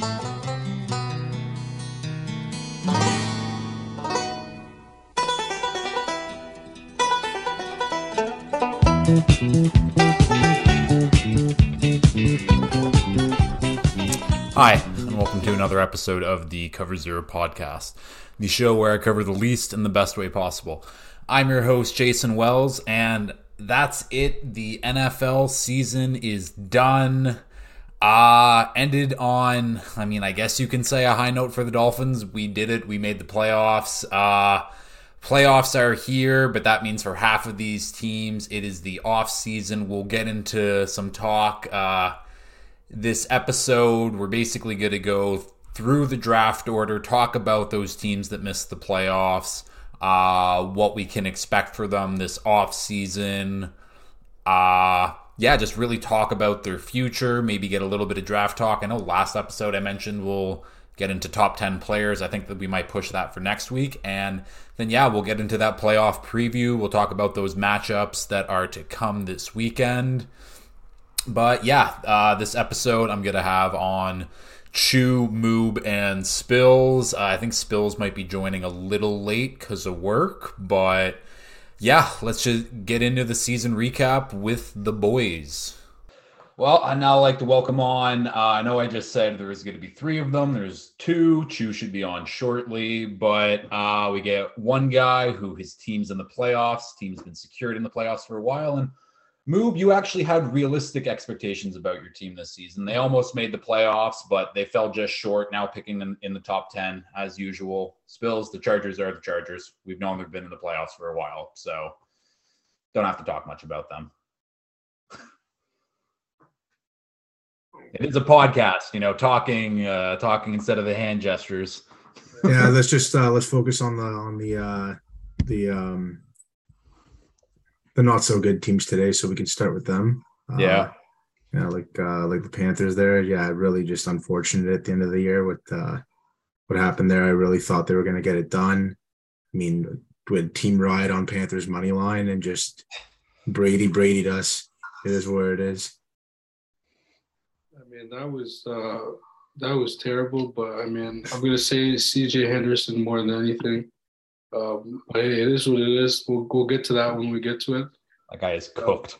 Hi, and welcome to another episode of the Cover Zero podcast, the show where I cover the least in the best way possible. I'm your host, Jason Wells, and that's it. The NFL season is done. Uh, ended on, I mean, I guess you can say a high note for the Dolphins. We did it. We made the playoffs. Uh, playoffs are here, but that means for half of these teams, it is the off season. We'll get into some talk. Uh, this episode, we're basically going to go through the draft order, talk about those teams that missed the playoffs, uh, what we can expect for them this off season. Uh, yeah, just really talk about their future, maybe get a little bit of draft talk. I know last episode I mentioned we'll get into top 10 players. I think that we might push that for next week. And then, yeah, we'll get into that playoff preview. We'll talk about those matchups that are to come this weekend. But yeah, uh, this episode I'm going to have on Chew, Moub, and Spillz. Uh, I think Spillz might be joining a little late because of work. But yeah, let's just get into the season recap with the boys. Well, I now like to welcome on. Uh, I know I just said there is going to be three of them. There's two. Chew should be on shortly, but uh, we get one guy who his team's in the playoffs. Team's been secured in the playoffs for a while, and Moub, you actually had realistic expectations about your team this season. They almost made the playoffs, but they fell just short. Now picking them in the top 10 as usual. Spillz, the Chargers are the Chargers. We've known they've been in the playoffs for a while, so don't have to talk much about them. it is a podcast, you know, talking uh talking instead of the hand gestures. yeah, let's just uh let's focus on the on the uh the um the not so good teams today, so we can start with them. Uh, yeah. Yeah, like uh, like the Panthers there. Yeah, really just unfortunate at the end of the year with uh, what happened there. I really thought they were going to get it done. I mean, with team ride on Panthers money line and just Brady Bradyed us. It is where it is. I mean, that was uh, that was terrible. But I mean, I'm gonna say C.J. Henderson more than anything. Um, it is what it is. We'll, we'll get to that when we get to it. That guy is cooked.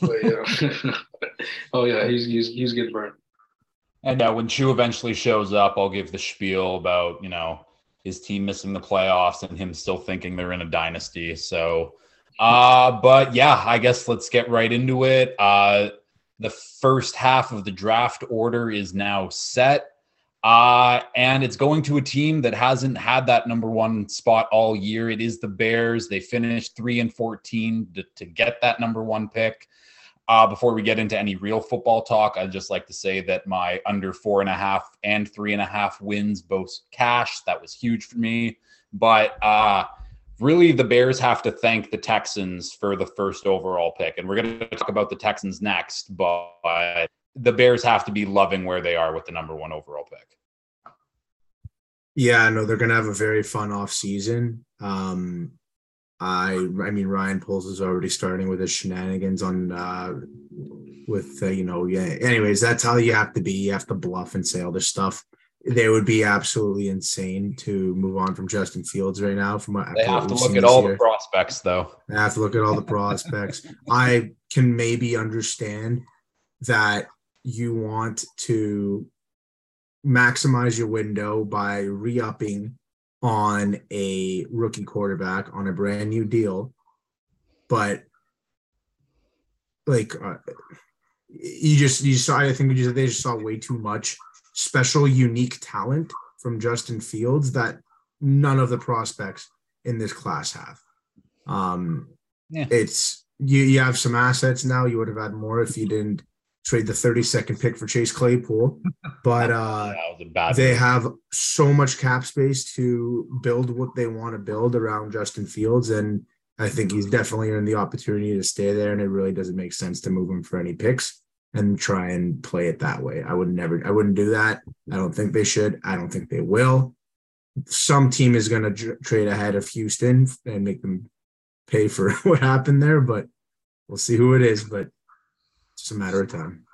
But yeah. oh yeah, he's he's he's getting burnt. And uh, when Chew eventually shows up, I'll give the spiel about you know his team missing the playoffs and him still thinking they're in a dynasty. So, uh, but yeah, I guess let's get right into it. Uh, the first half of the draft order is now set. Uh, and it's going to a team that hasn't had that number one spot all year. It is the Bears. They finished three and 14 to, to get that number one pick. Uh, before we get into any real football talk, I'd just like to say that my under four and a half and three and a half wins both cash. That was huge for me. But uh, really, the Bears have to thank the Texans for the first overall pick. And we're going to talk about the Texans next. But the Bears have to be loving where they are with the number one overall pick. Yeah, no, they're gonna have a very fun off season. Um, I, I mean, Ryan Poles is already starting with his shenanigans on, uh, with uh, you know, yeah. Anyways, that's how you have to be. You have to bluff and say all this stuff. They would be absolutely insane to move on from Justin Fields right now. From what they have to look at all year. the prospects, though. They have to look at all the prospects. I can maybe understand that you want to maximize your window by re-upping on a rookie quarterback on a brand new deal. But like uh, you just you saw i think just, they just saw way too much special unique talent from justin fields that none of the prospects in this class have. Um yeah. it's you, you have some assets now. You would have had more if you didn't trade the 32nd pick for Chase Claypool, but uh, they have so much cap space to build what they want to build around Justin Fields, and I think he's definitely earned the opportunity to stay there. And it really doesn't make sense to move him for any picks and try and play it that way. I would never, I wouldn't do that. I don't think they should. I don't think they will. Some team is going to trade ahead of Houston and make them pay for what happened there, but we'll see who it is. But it's a matter of time.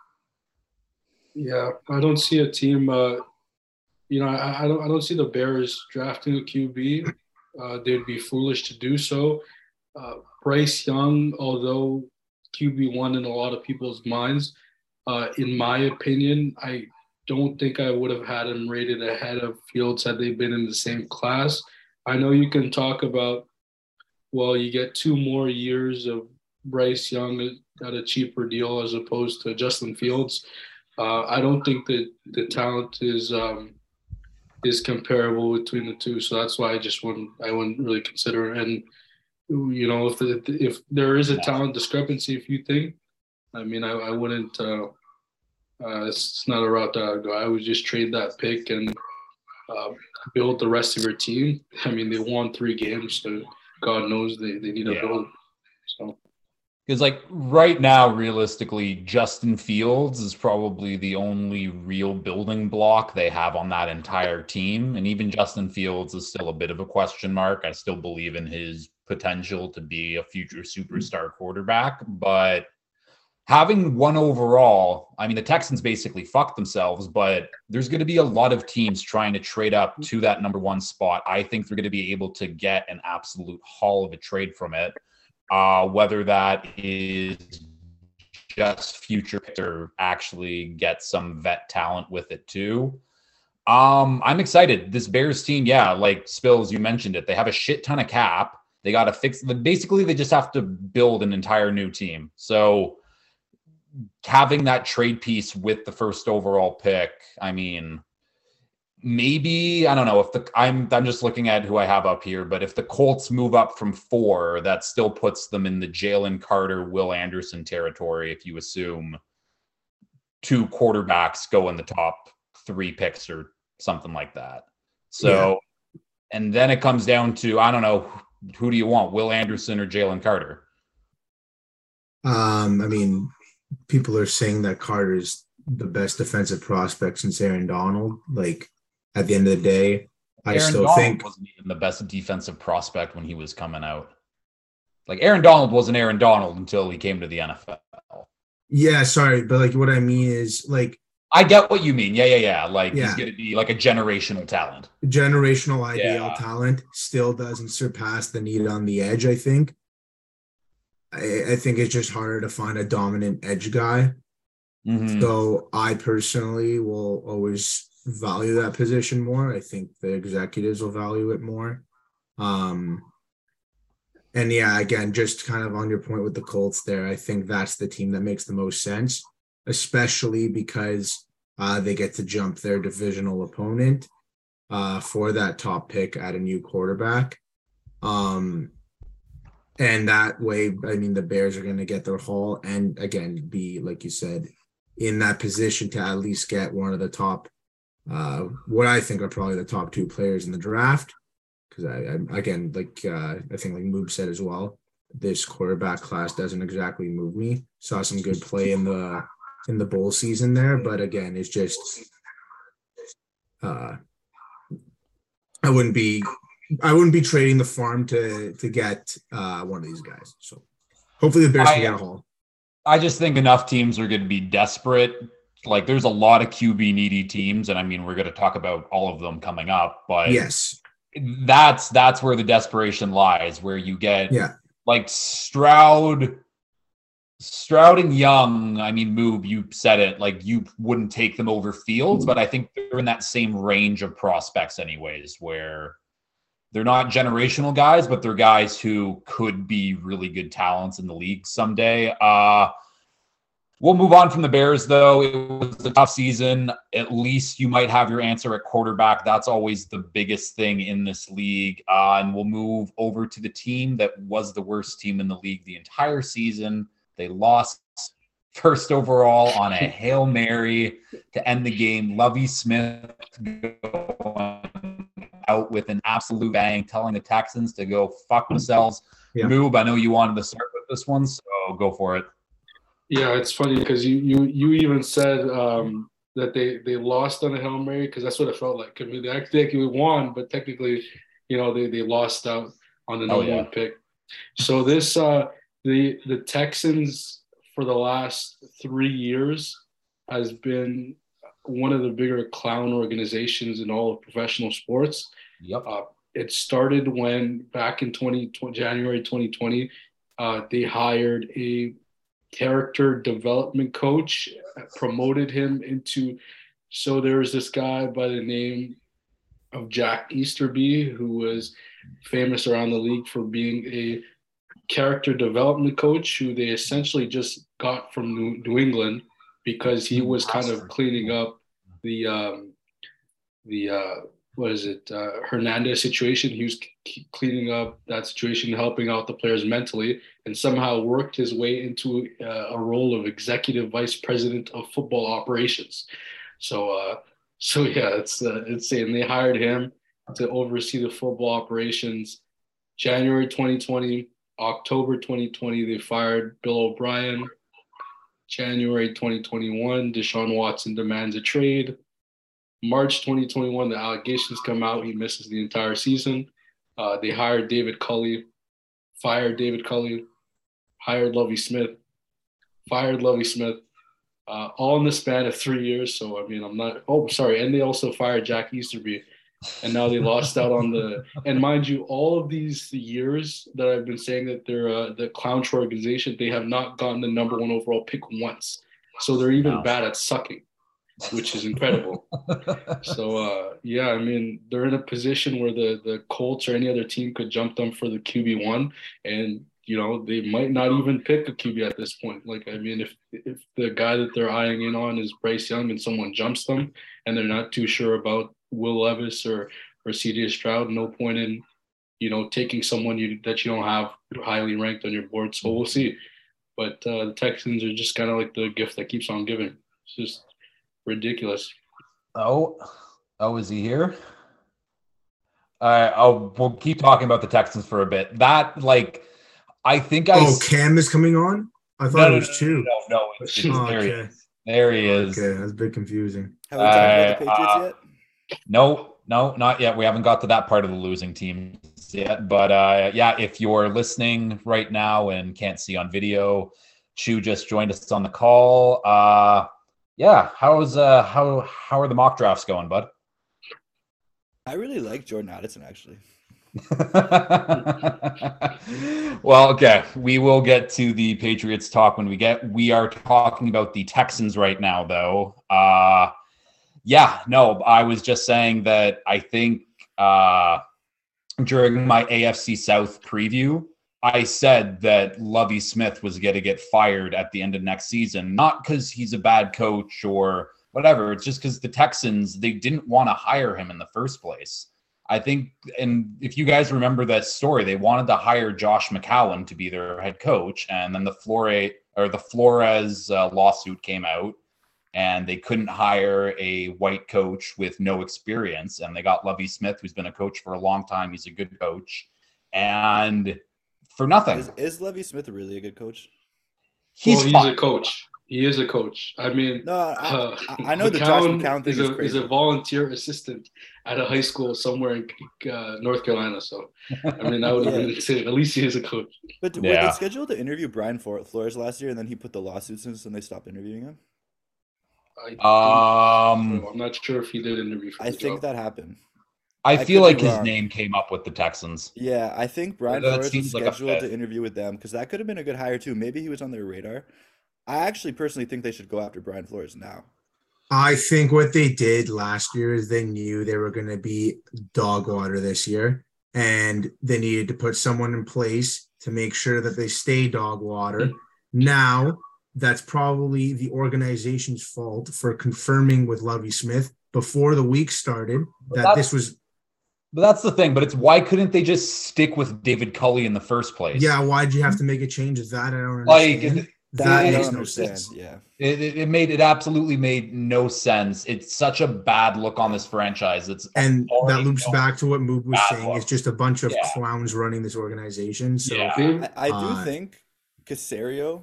Yeah, I don't see a team. Uh, you know, I, I, don't. I don't see the Bears drafting a QB. Uh, they'd be foolish to do so. Uh, Bryce Young, although QB one in a lot of people's minds, uh, in my opinion, I don't think I would have had him rated ahead of Fields had they been in the same class. I know you can talk about, well, you get two more years of Bryce Young at a cheaper deal as opposed to Justin Fields. Uh, I don't think that the talent is um, is comparable between the two, so that's why I just wouldn't I wouldn't really consider. It. And you know, if the, if there is a talent discrepancy, if you think, I mean, I, I wouldn't. Uh, uh, it's not a route that I would go. I would just trade that pick and uh, build the rest of your team. I mean, they won three games, so God knows they, they need to yeah. build. So because like right now, realistically, Justin Fields is probably the only real building block they have on that entire team. And even Justin Fields is still a bit of a question mark. I still believe in his potential to be a future superstar quarterback, but having one overall, I mean, the Texans basically fucked themselves, but there's going to be a lot of teams trying to trade up to that number one spot. I think they're going to be able to get an absolute haul of a trade from it uh, whether that is just future or actually get some vet talent with it too. Um, I'm excited. This Bears team, yeah, like Spillz, you mentioned it. They have a shit ton of cap. They got to fix. Basically, they just have to build an entire new team. So having that trade piece with the first overall pick, I mean, maybe I don't know if the I'm I'm just looking at who I have up here, but if the Colts move up from four, that still puts them in the Jalen Carter, Will Anderson territory. If you assume two quarterbacks go in the top three picks or something like that. So, yeah. and then it comes down to I don't know who do you want, Will Anderson or Jalen Carter? Um, I mean, people are saying that Carter's the best defensive prospect since Aaron Donald. Like at the end of the day, I Aaron still Donald think wasn't even the best defensive prospect when he was coming out. Like Aaron Donald wasn't Aaron Donald until he came to the NFL. Yeah, sorry, but like what I mean is like I get what you mean. Yeah, yeah, yeah. Like yeah. he's going to be like a generational talent. Generational ideal yeah. talent still doesn't surpass the need on the edge. I think. I, I think it's just harder to find a dominant edge guy. Mm-hmm. So I personally will always value that position more. I think the executives will value it more. Um, and yeah, again, just kind of on your point with the Colts there, I think that's the team that makes the most sense, especially because uh, they get to jump their divisional opponent uh, for that top pick at a new quarterback. Um, and that way, I mean, the Bears are going to get their haul and again, be, like you said, in that position to at least get one of the top uh, what I think are probably the top two players in the draft. Because I, I, again, like uh, I think like Moub said as well, this quarterback class doesn't exactly move me. Saw some good play in the in the bowl season there, but again, it's just uh, I wouldn't be I wouldn't be trading the farm to to get uh, one of these guys. So hopefully the Bears I, can get a haul. I just think enough teams are going to be desperate like there's a lot of QB needy teams, and I mean we're going to talk about all of them coming up, but yes, that's that's where the desperation lies, where you get yeah like Stroud. Stroud and Young, I mean, Moub, you said it, like you wouldn't take them over Fields, but I think they're in that same range of prospects, anyways, where they're not generational guys, but they're guys who could be really good talents in the league someday. Uh, We'll move on from the Bears, though. It was a tough season. At least you might have your answer at quarterback. That's always the biggest thing in this league. Uh, and we'll move over to the team that was the worst team in the league the entire season. They lost first overall on a Hail Mary to end the game. Lovie Smith going out with an absolute bang, telling the Texans to go fuck themselves. Yeah. Moub, I know you wanted to start with this one, so go for it. Yeah, it's funny because you you you even said um, that they they lost on the hail mary because that's what it felt like. I mean, they actually won, but technically, you know, they they lost out on the number oh, yeah. one pick. So this uh, the the Texans for the last three years has been one of the bigger clown organizations in all of professional sports. Yep. Uh, it started when back in 20, January 2020, uh, they hired a character development coach, promoted him into. So there was this guy by the name of Jack Easterby, who was famous around the league for being a character development coach, who they essentially just got from New, New England because he was kind of cleaning up the um, the uh, what is it uh, Hernandez situation. He was c- cleaning up that situation, helping out the players mentally, and somehow worked his way into uh, a role of executive vice president of football operations. So, uh, so yeah, it's uh, insane. They hired him to oversee the football operations. January 2020, October 2020, they fired Bill O'Brien. January 2021, Deshaun Watson demands a trade. March 2021, the allegations come out. He misses the entire season. Uh, they hired David Culley, fired David Culley, hired Lovie Smith, fired Lovie Smith, uh, all in the span of three years. So, I mean, I'm not, oh, sorry. And they also fired Jack Easterby. And now they lost out on the, and mind you, all of these years that I've been saying that they're uh, the clown show organization, they have not gotten the number one overall pick once. So they're even Wow. bad at sucking, which is incredible. So uh, yeah, I mean they're in a position where the the Colts or any other team could jump them for the QB one, and you know they might not even pick a QB at this point. Like I mean, if if the guy that they're eyeing in on is Bryce Young and someone jumps them, and they're not too sure about Will Levis or or CJ Stroud, no point in you know taking someone you that you don't have highly ranked on your board. So we'll see. But uh, the Texans are just kind of like the gift that keeps on giving. It's just ridiculous. Oh, oh, is he here? Uh, oh, we'll keep talking about the Texans for a bit. That, like, I think I. Oh, Cam is coming on. I thought no, it was no, two. No, no, it's, it's, Oh, there, he okay. is. there he is. Okay, that's a bit confusing. Have we talked about the Uh, Patriots uh, yet? No, no, not yet. We haven't got to that part of the losing teams yet. But uh, yeah, if you're listening right now and can't see on video, Chew just joined us on the call. Uh, yeah, how's uh, how how are the mock drafts going, bud? I really like Jordan Addison actually. well, okay. We will get to the Patriots talk when we get. We are talking about the Texans right now, though. Uh, yeah, no, I was just saying that I think uh, during my AFC South preview, I said that Lovie Smith was going to get fired at the end of next season, not because he's a bad coach or whatever. It's just because the Texans they didn't want to hire him in the first place. I think, and if you guys remember that story, they wanted to hire Josh McCown to be their head coach, and then the Flore or the Flores uh, lawsuit came out, and they couldn't hire a white coach with no experience, and they got Lovie Smith, who's been a coach for a long time. He's a good coach, and for nothing, Is, is Levy Smith really a good coach? he's, well, he's fine. a coach. He is a coach. I mean, No, I, uh, I- I know the Josh McCown thing is is a, is crazy. a volunteer assistant at a high school somewhere in uh, North Carolina. So, I mean, that would have Yeah. been insane. At least he is a coach. but were they scheduled to interview Brian Flores last year, and then he put the lawsuits in, and they stopped interviewing him? I um, I'm not sure if he did interview for I the think job. that happened. I I feel like his wrong. name came up with the Texans. Yeah, I think Brian That Flores was seems like scheduled to interview with them because that could have been a good hire too. Maybe he was on their radar. I actually personally think they should go after Brian Flores now. I think what they did last year is they knew they were going to be dog water this year, and they needed to put someone in place to make sure that they stay dog water. Now, that's probably the organization's fault for confirming with Lovie Smith before the week started that this was But that's the thing. But it's why couldn't they just stick with David Culley in the first place? yeah. Why'd you have to make a change of that? I don't like understand. it, That that makes no sense. Yeah, it, it made it absolutely made no sense. It's such a bad look on this franchise. It's And that loops known. back to what Moub was saying. luck. It's just a bunch of Yeah. clowns running this organization. So Yeah. They- I, I do Uh, think Caserio,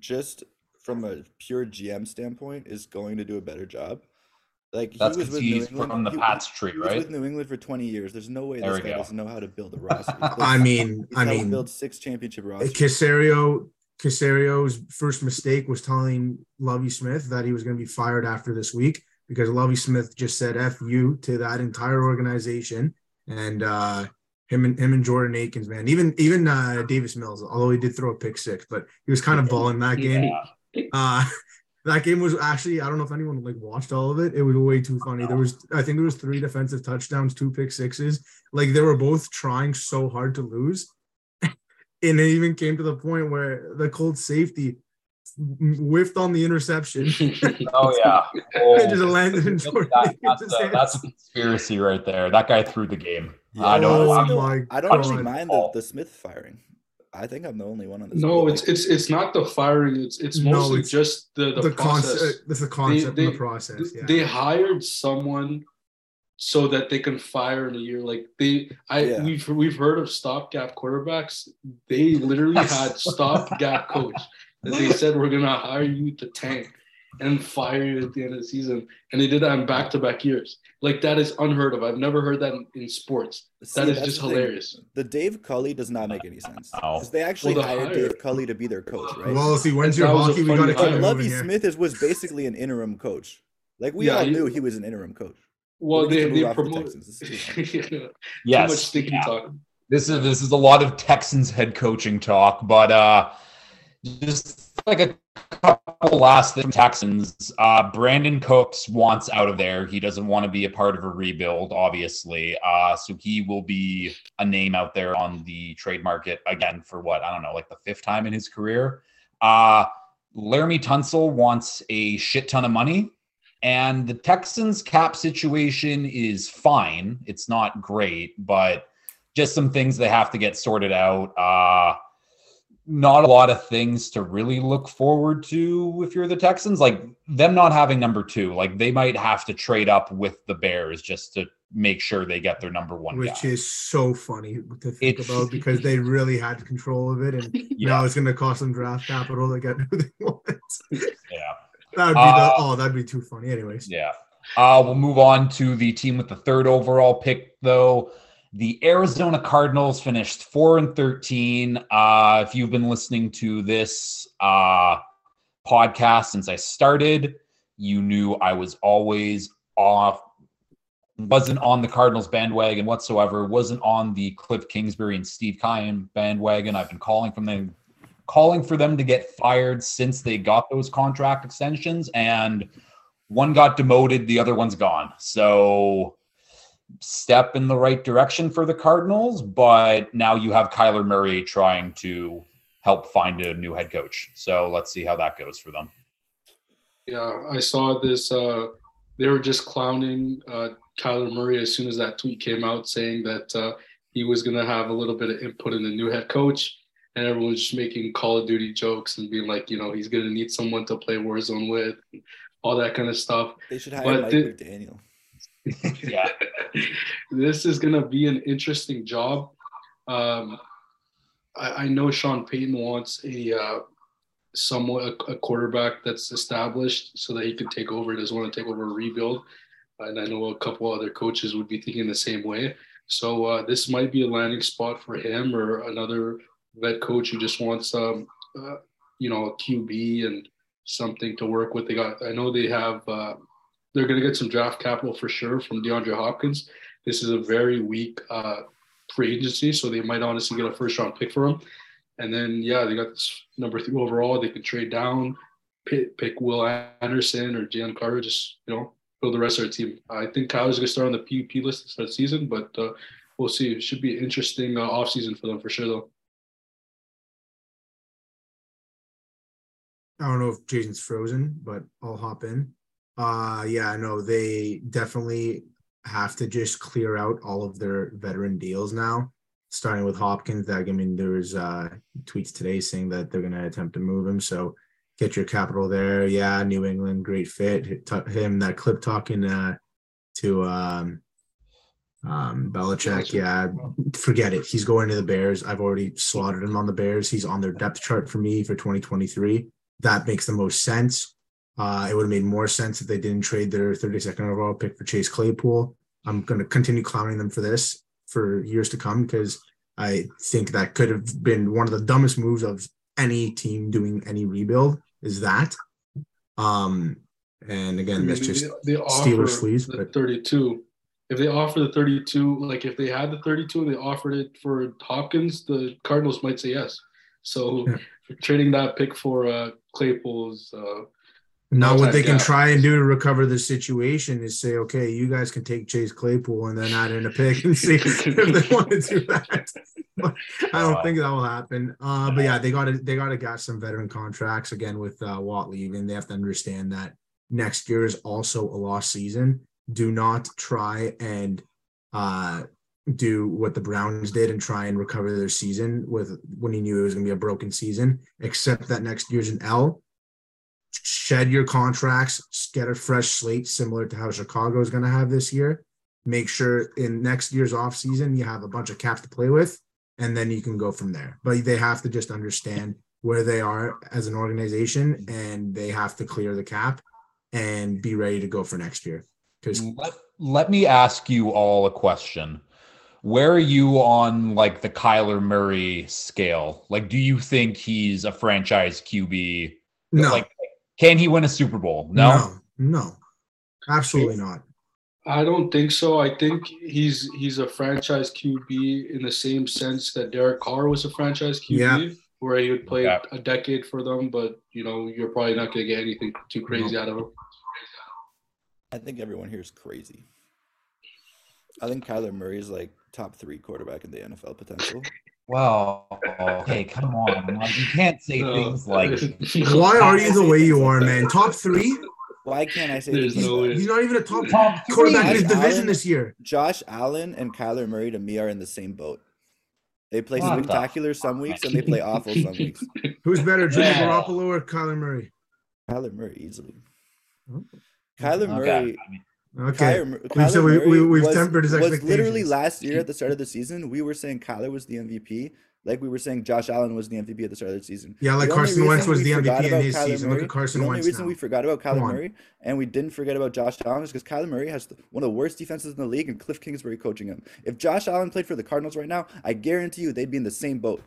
just from a pure GM standpoint, is going to do a better job. Like That's he was 'cause with he's New England. from the he- Pats tree, he was right? with New England for 20 years. There's no way There this we guy go. doesn't know how to build a roster. I mean, he's I helped mean, build six championship rosters. Caserio Caserio's first mistake was telling Lovie Smith that he was going to be fired after this week because Lovie Smith just said "f you" to that entire organization, and uh, him and him and Jordan Akins, man, even even uh, Davis Mills, although he did throw a pick six, but he was kind of balling that game. Uh, that game was actually I don't know if anyone like watched all of it. It was way too funny. There was I think there was three defensive touchdowns, two pick sixes. Like they were both trying so hard to lose, and it even came to the point where the cold safety whiffed on the interception. oh yeah, it just oh. landed in Jordan. That, that's, a, that's, a, conspiracy right there. That guy threw the game. Yeah. I don't. Oh, I don't really mind the, the Smith firing. I think I'm the only one on this. No, it's it's it's not the firing. It's it's mostly no, it's just the the, the process. Concept, it's the concept they, they, the process. Yeah. They hired someone so that they can fire in a year. Like they, I yeah. we've we've heard of stopgap quarterbacks. They literally had stopgap coach that they said we're gonna hire you to tank and fire you at the end of the season. And they did that in back to back years. Like that is unheard of. I've never heard that in, in sports. See, that is just the hilarious. Thing. The Dave Culley does not make any sense. Because they actually well, hired Dave Culley to be their coach, right? Well, see, when's your hockey, we got to keep Lovie Smith is, was basically an interim coach. Like we yeah, all knew he was an interim coach. Well, they, they promote. The yes. Much sticky yeah. talk. This is this is a lot of Texans head coaching talk, but uh just like a couple last things Texans. Uh, Brandin Cooks wants out of there. He doesn't want to be a part of a rebuild, obviously. Uh, so he will be a name out there on the trade market again for what I don't know, like the fifth time in his career. Uh, Laremy Tunsil wants a shit ton of money. And the Texans cap situation is fine. It's not great, but just some things they have to get sorted out. Uh, not a lot of things to really look forward to if you're the Texans. Like them not having number two, like they might have to trade up with the Bears just to make sure they get their number one. Which guy. is so funny to think it's, about because they really had control of it, and yeah. now it's going to cost them draft capital to get who they want. Yeah, that would be uh, the, oh, that'd be too funny. Anyways, yeah. Uh, we'll move on to the team with the third overall pick, though. The Arizona Cardinals finished four and thirteen. Uh, if you've been listening to this uh, podcast since I started, you knew I was always off. Wasn't on the Cardinals bandwagon whatsoever. Wasn't on the Cliff Kingsbury and Steve Keim bandwagon. I've been calling from them, calling for them to get fired since they got those contract extensions, and one got demoted, the other one's gone. So step in the right direction for the Cardinals, but now you have Kyler Murray trying to help find a new head coach. So let's see how that goes for them. Yeah, I saw this. Uh, they were just clowning uh, Kyler Murray as soon as that tweet came out saying that uh, he was going to have a little bit of input in the new head coach. And everyone's just making Call of Duty jokes and being like, you know, he's going to need someone to play Warzone with, all that kind of stuff. They should hire but Mike the, McDaniel yeah, this is gonna be an interesting job. Um, I, I, know Sean Payton wants a uh, somewhat a, a, quarterback that's established so that he can take over. He doesn't want to take over a rebuild, and I know a couple other coaches would be thinking the same way. So uh, this might be a landing spot for him or another vet coach who just wants um, uh, you know a QB and something to work with. They got I know they have uh, they're going to get some draft capital for sure from DeAndre Hopkins. This is a very weak uh, free agency, so they might honestly get a first round pick for him. And then, yeah, they got this number three overall. They can trade down, pick, pick Will Anderson or Jalen Carter, just, you know, build the rest of their team. I think Kyler's going to start on the PUP list to start season, but uh, we'll see. It should be an interesting uh, offseason for them for sure, though. I don't know if Jason's frozen, but I'll hop in. Uh yeah, no, they definitely have to just clear out all of their veteran deals now, starting with Hopkins. That I mean, there was uh tweets today saying that they're gonna attempt to move him. So get your capital there. Yeah, New England, great fit. Him that clip talking uh to um um Belichick, yeah, forget it. He's going to the Bears. I've already slaughtered him on the Bears. He's on their depth chart for me for 2023. That makes the most sense. Uh, it would have made more sense if they didn't trade their 32nd overall pick for Chase Claypool. I'm going to continue clowning them for this for years to come because I think that could have been one of the dumbest moves of any team doing any rebuild is that. Um, and I again, mean, that's just they, they Steelers fleas, the but 32. If they offer the 32, like if they had the 32 and they offered it for Hopkins, the Cardinals might say yes. So Yeah. trading that pick for uh, Claypool's, uh, now what they can try and do to recover the situation is say, okay, you guys can take Chase Claypool and then add in a pick and see if they want to do that. But I don't Uh, think that will happen. Uh, but yeah, they got to they got to got some veteran contracts again with uh, Watt leaving. They have to understand that next year is also a lost season. Do not try and uh, do what the Browns did and try and recover their season with when he knew it was going to be a broken season. Except that next year's an L. Shed your contracts, get a fresh slate similar to how Chicago is going to have this year. Make sure in next year's offseason you have a bunch of cap to play with, and then you can go from there. But they have to just understand where they are as an organization and they have to clear the cap and be ready to go for next year. Because Let, let me ask you all a question. Where are you on like the Kyler Murray scale? Like, do you think he's a franchise QB? no, Like, can he win a Super Bowl? No. no, no, absolutely not. I don't think so. I think he's he's a franchise QB in the same sense that Derek Carr was a franchise QB, Yeah. where he would play Yeah. a decade for them, but you know you're probably not going to get anything too crazy out of him. I think everyone here is crazy. I think Kyler Murray is like top three quarterback in the NFL potential. Well, okay, come on. Like, you can't say No. things like Why are you the way you are, man? Top three? Why can't I say There's this? no. He's not even a top Top three. quarterback in his division Allen- this year. Josh Allen and Kyler Murray to me are in the same boat. They play What the spectacular some weeks and they play awful some weeks. Who's better, Jimmy Yeah. Garoppolo or Kyler Murray? Kyler Murray easily. Oh. Kyler Okay. Murray. Okay. Kyler, Mur- We- so we, we, we've was, tempered his expectations. was literally last year at the start of the season. We were saying Kyler was the MVP, like we were saying Josh Allen was the MVP at the start of the season. Yeah, like Carson Wentz was we the MVP in his Kyler season. Look at Carson Wentz. The only Wentz reason now. we forgot about Come Kyler. Murray and we didn't forget about Josh Allen is because Kyler Murray has the- one of the worst defenses in the league and Cliff Kingsbury coaching him. If Josh Allen played for the Cardinals right now, I guarantee you they'd be in the same boat.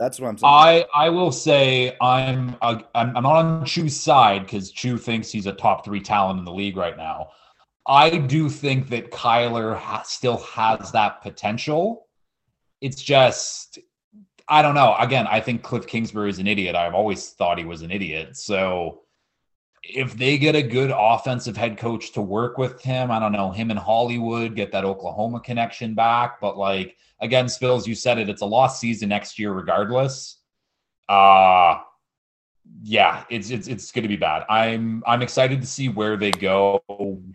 That's what I'm saying. I I will say I'm uh, I'm, I'm on Chew's side because Chew thinks he's a top three talent in the league right now. I do think that Kyler ha- still has that potential. It's just I don't know. Again, I think Cliff Kingsbury is an idiot. I've always thought he was an idiot. So if they get a good offensive head coach to work with him, I don't know, him and Hollywood get that Oklahoma connection back. But like again, Spillz, you said it, it's a lost season next year regardless. Uh yeah, it's it's it's going to be bad. I'm I'm excited to see where they go,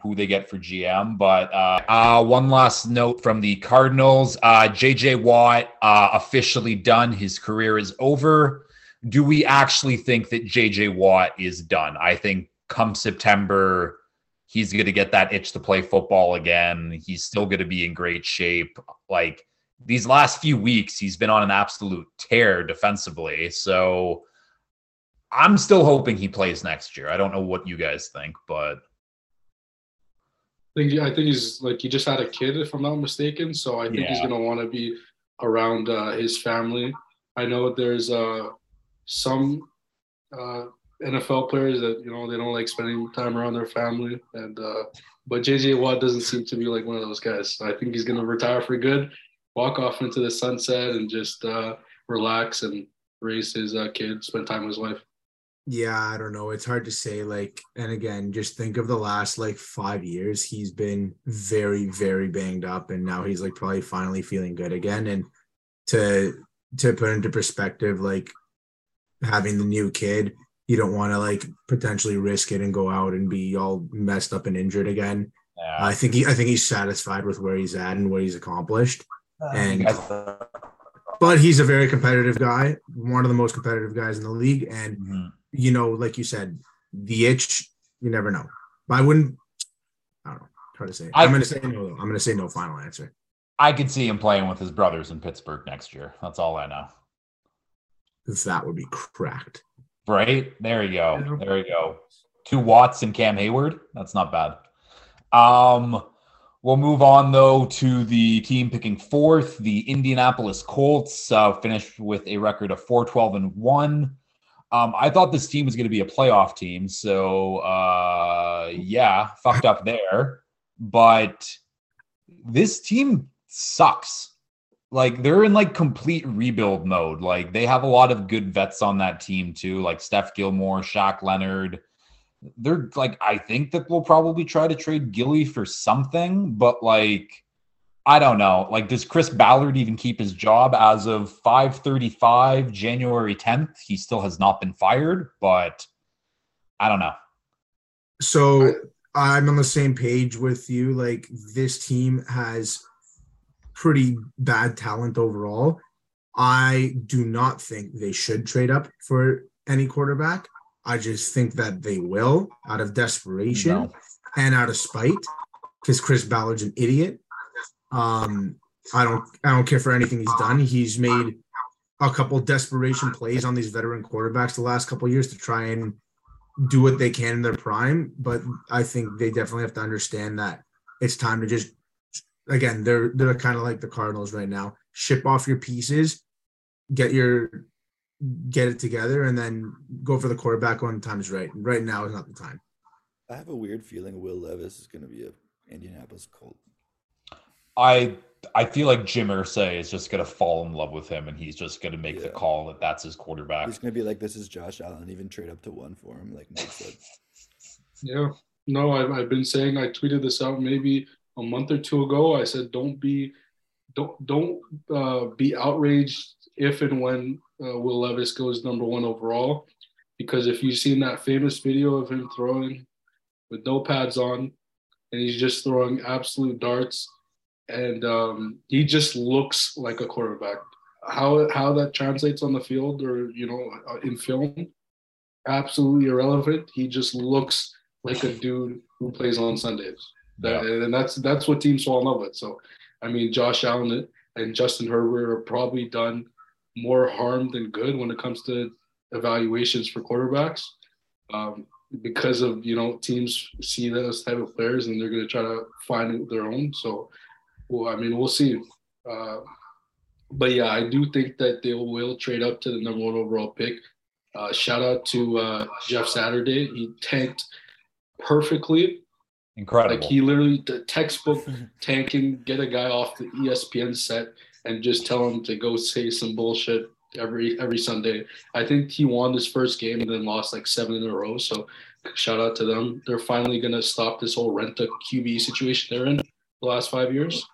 who they get for GM. But uh, uh, one last note from the Cardinals: uh, JJ Watt uh, officially done. His career is over. Do we actually think that JJ Watt is done? I think come September, he's going to get that itch to play football again. He's still going to be in great shape. Like these last few weeks, he's been on an absolute tear defensively. So. I'm still hoping he plays next year. I don't know what you guys think, but I think I think he's like he just had a kid, if I'm not mistaken. So I think he's gonna want to be around uh, his family. I know there's uh, some uh, NFL players that you know they don't like spending time around their family, and uh, but JJ Watt doesn't seem to be like one of those guys. So I think he's gonna retire for good, walk off into the sunset, and just uh, relax and raise his uh, kid, spend time with his wife. Yeah, I don't know. It's hard to say. Like, and again, just think of the last like five years. He's been very, very banged up, and now he's like probably finally feeling good again. And to to put into perspective, like having the new kid, you don't want to like potentially risk it and go out and be all messed up and injured again. yeah. I think he, I think he's satisfied with where he's at and what he's accomplished. And but he's a very competitive guy, one of the most competitive guys in the league, and Mhm. You know, like you said, the itch, you never know. But I wouldn't, I don't know, try to say. I'm going to say no, though. I'm going to say no final answer. I could see him playing with his brothers in Pittsburgh next year. That's all I know. That would be cracked. Right? There you go. There you go. Two Watts and Cam Heyward. That's not bad. Um, We'll move on though to the team picking fourth, the Indianapolis Colts, uh, finished with a record of 4 12 and 1. Um, I thought this team was going to be a playoff team. So, uh, yeah, fucked up there. But this team sucks. Like, they're in like complete rebuild mode. Like, they have a lot of good vets on that team, too, like Steph Gilmore, Shaq Leonard they're like I think that we'll probably try to trade Gilly for something, but like I don't know. Like, does Chris Ballard even keep his job as of 535 January 10th? He still has not been fired, but I don't know. So I'm on the same page with you. Like this team has pretty bad talent overall. I do not think they should trade up for any quarterback. I just think that they will out of desperation No. and out of spite because Chris Ballard's an idiot. Um, I don't I don't care for anything he's done. He's made a couple desperation plays on these veteran quarterbacks the last couple years to try and do what they can in their prime. But I think they definitely have to understand that it's time to just again they're they're kind of like the Cardinals right now. Ship off your pieces, get your get it together, and then go for the quarterback when the time is right. Right now is not the time. I have a weird feeling Will Levis is going to be a Indianapolis Colt. I I feel like Jim Irsay is just gonna fall in love with him, and he's just gonna make the call that that's his quarterback. He's going to be like, "This is Josh Allen." Even trade up to one for him, like Mike said. Yeah. No, I've, I've been saying I tweeted this out maybe a month or two ago. I said don't be don't don't uh, be outraged if and when uh, Will Levis goes number one overall, because if you've seen that famous video of him throwing with no pads on, and he's just throwing absolute darts, and um, he just looks like a quarterback. How how that translates on the field or you know uh, in film, absolutely irrelevant. He just looks like a dude who plays on Sundays. That, and that's that's what teams fall in love with. So, I mean, Josh Allen and Justin Herbert are probably done more harm than good when it comes to evaluations for quarterbacks, um, because of you know teams see those type of players and they're going to try to find their own. So, well, I mean, we'll see. Uh, but yeah, I do think that they will trade up to the number one overall pick. Uh, shout out to uh, Jeff Saturday. He tanked perfectly. Incredible. Like he literally the textbook tanking, get a guy off the ESPN set and just tell him to go say some bullshit every every Sunday. I think he won his first game and then lost like seven in a row. So shout out to them. They're finally gonna stop this whole rent a QB situation they're in the last five years.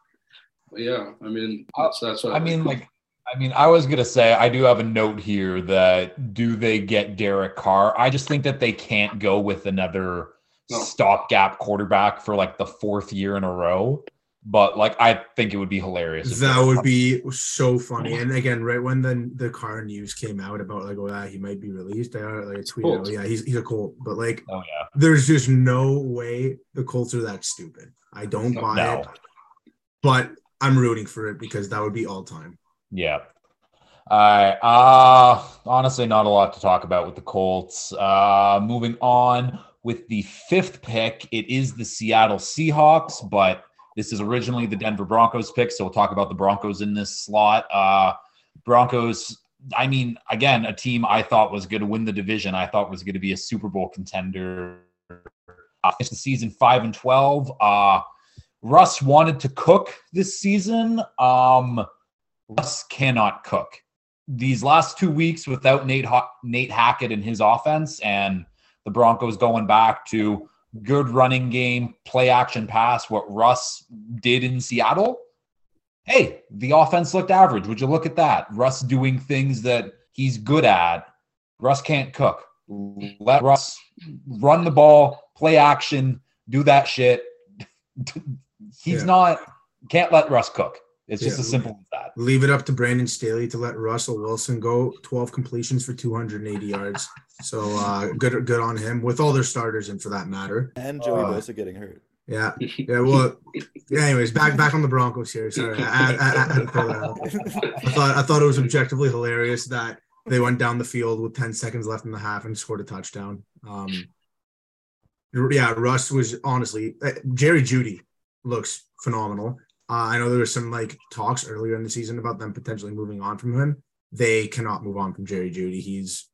But yeah, I mean uh, that's that's what I mean, like, I mean, I was gonna say I do have a note here that do they get Derek Carr? I just think that they can't go with another No. stopgap quarterback for like the fourth year in a row. But like, I think it would be hilarious. That would Carr- be so funny. And again, right when the the Carr news came out about like, oh yeah, he might be released, I like tweeted, Colt. oh yeah, he's he's a Colt. But like, Oh yeah. there's just no way the Colts are that stupid. I don't buy No. it, but I'm rooting for it because that would be all time. Yeah. All right. Uh honestly, not a lot to talk about with the Colts. Uh moving on with the fifth pick, it is the Seattle Seahawks, but this is originally the Denver Broncos pick, so we'll talk about the Broncos in this slot. Uh Broncos, I mean, again, a team I thought was going to win the division. I thought was going to be a Super Bowl contender. Uh, finished the season five and twelve. Uh Russ wanted to cook this season. Um Russ cannot cook. These last two weeks without Nate ha- Nate Hackett and his offense, and the Broncos going back to good running game, play action pass, what Russ did in Seattle. Hey, the offense looked average. Would you look at that? Russ doing things that he's good at. Russ can't cook. Let Russ run the ball, play action, do that shit. He's Yeah. not can't let Russ cook. It's just Yeah. as simple as that. Leave it up to Brandon Staley to let Russell Wilson go 12 completions for 280 yards. So uh, good good on him with all their starters and for that matter. And Joey Uh, Bosa getting hurt. Yeah. Yeah. Well, yeah, anyways, back back on the Broncos here. Sorry, I, I, I, I had to throw that out. I thought I thought it was objectively hilarious that they went down the field with 10 seconds left in the half and scored a touchdown. Um, yeah, Russ was honestly uh, Jerry Jeudy looks phenomenal. Uh, I know there was some like talks earlier in the season about them potentially moving on from him. They cannot move on from Jerry Jeudy. He's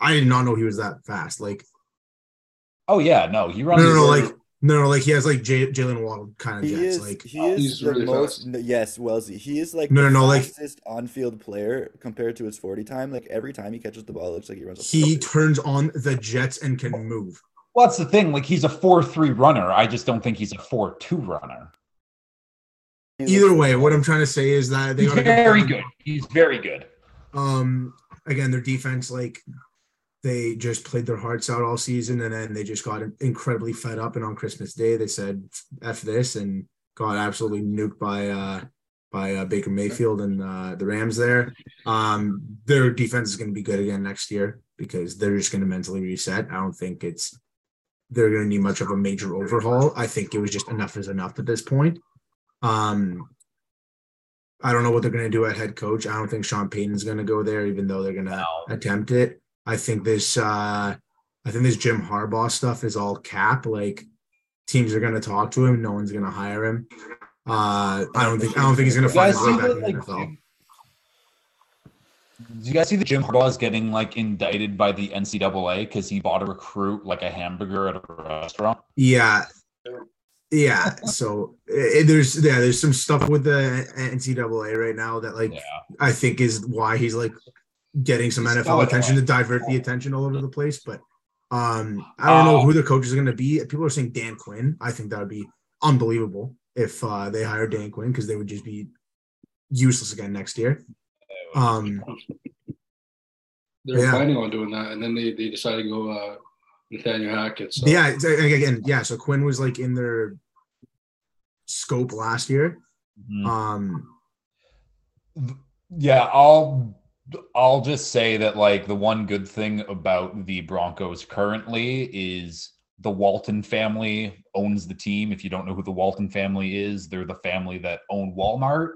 I did not know he was that fast. Like Oh yeah, no, he runs. no, no, like no, no, like he has like J- Jaylen Waddle kind of He jets. is. like he is He's the really most. fast. Yes, Wellesley. He is like No, no, no, like- fastest on-field player compared to his forty time. Like every time he catches the ball, it looks like he runs. a he turns on the jets and can move. Well, that's the thing. Like he's a four-three runner. I just don't think he's a four-two runner. Either way, what I'm trying to say is that they He's very good. He's very good. Um, again, their defense, like they just played their hearts out all season, and then they just got incredibly fed up. And on Christmas Day, they said "f this" and got absolutely nuked by uh by uh, Baker Mayfield and uh, the Rams. There, um, their defense is going to be good again next year because they're just going to mentally reset. I don't think it's they're going to need much of a major overhaul. I think it was just enough is enough at this point. Um, I don't know what they're going to do at head coach. I don't think Sean Payton's going to go there, even though they're going to No. attempt it. I think this, uh, I think this Jim Harbaugh stuff is all cap. Like teams are going to talk to him, no one's going to hire him. Uh, I don't think I don't think he's going to You find a way that? back in the Like, NFL. Do you guys see that Jim Harbaugh is getting like indicted by the NCAA because he bought a recruit like a hamburger at a restaurant? Yeah, yeah. So eh, there's yeah, there's some stuff with the NCAA right now that like Yeah. I think is why he's like getting some NFL attention to divert the attention all over the place. But um, I don't know Uh, who the coach is going to be. People are saying Dan Quinn. I think that would be unbelievable if uh, they hire Dan Quinn because they would just be useless again next year. Um, They were Yeah. planning on doing that, and then they, they decided to go uh, Nathaniel Hackett. So yeah, again, yeah. So Quinn was like in their scope last year. Mhm. Um, Yeah, I'll I'll just say that like the one good thing about the Broncos currently is the Walton family owns the team. If you don't know who the Walton family is, they're the family that own Walmart.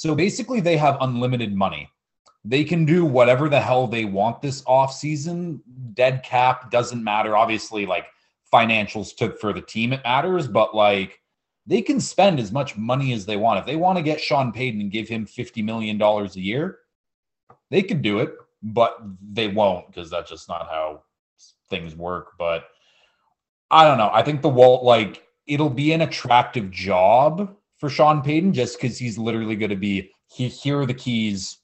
So basically they have unlimited money. They can do whatever the hell they want this offseason. Dead cap doesn't matter. Obviously, like financials took for the team, it matters, but like they can spend as much money as they want. If they want to get Sean Payton and give him $50 million a year, they could do it, but they won't because that's just not how things work. But I don't know. I think the wall, like, it'll be an attractive job for Sean Payton just because he's literally going to be, he, here are the keys,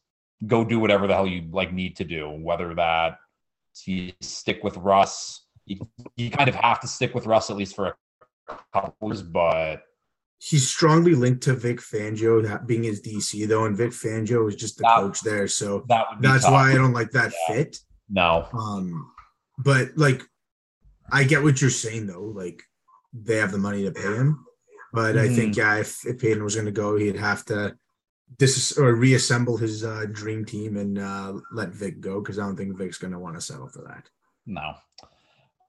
go do whatever the hell you like need to do, whether that you stick with Russ. You, you kind of have to stick with Russ at least for a couple years, but he's strongly linked to Vic Fangio that being his DC though, and Vic Fangio is just the That- coach there. So that that's tough. why I don't like that Yeah. fit. no. Um, but like, I get what you're saying though. Like, they have the money to pay him, but I Mm-hmm. think yeah, if, if Payton was going to go, he'd have to dis or reassemble his uh, dream team and uh, let Vic go because I don't think Vic's going to want to settle for that. No.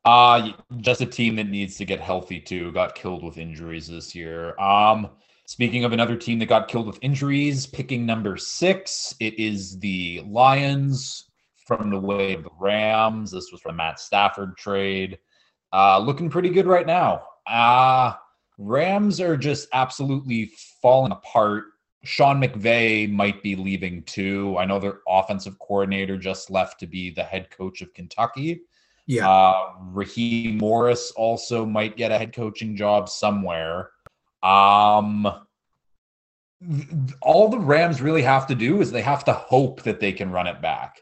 Uh just a team that needs to get healthy too. Got killed with injuries this year. Um speaking of another team that got killed with injuries, picking number 6, it is the Lions from the way of the Rams. This was from Matt Stafford trade. Uh looking pretty good right now. Uh Rams are just absolutely falling apart. Sean McVay might be leaving too. I know their offensive coordinator just left to be the head coach of Kentucky. Yeah, Uh, Raheem Morris also might get a head coaching job somewhere. Um, all the Rams really have to do is they have to hope that they can run it back.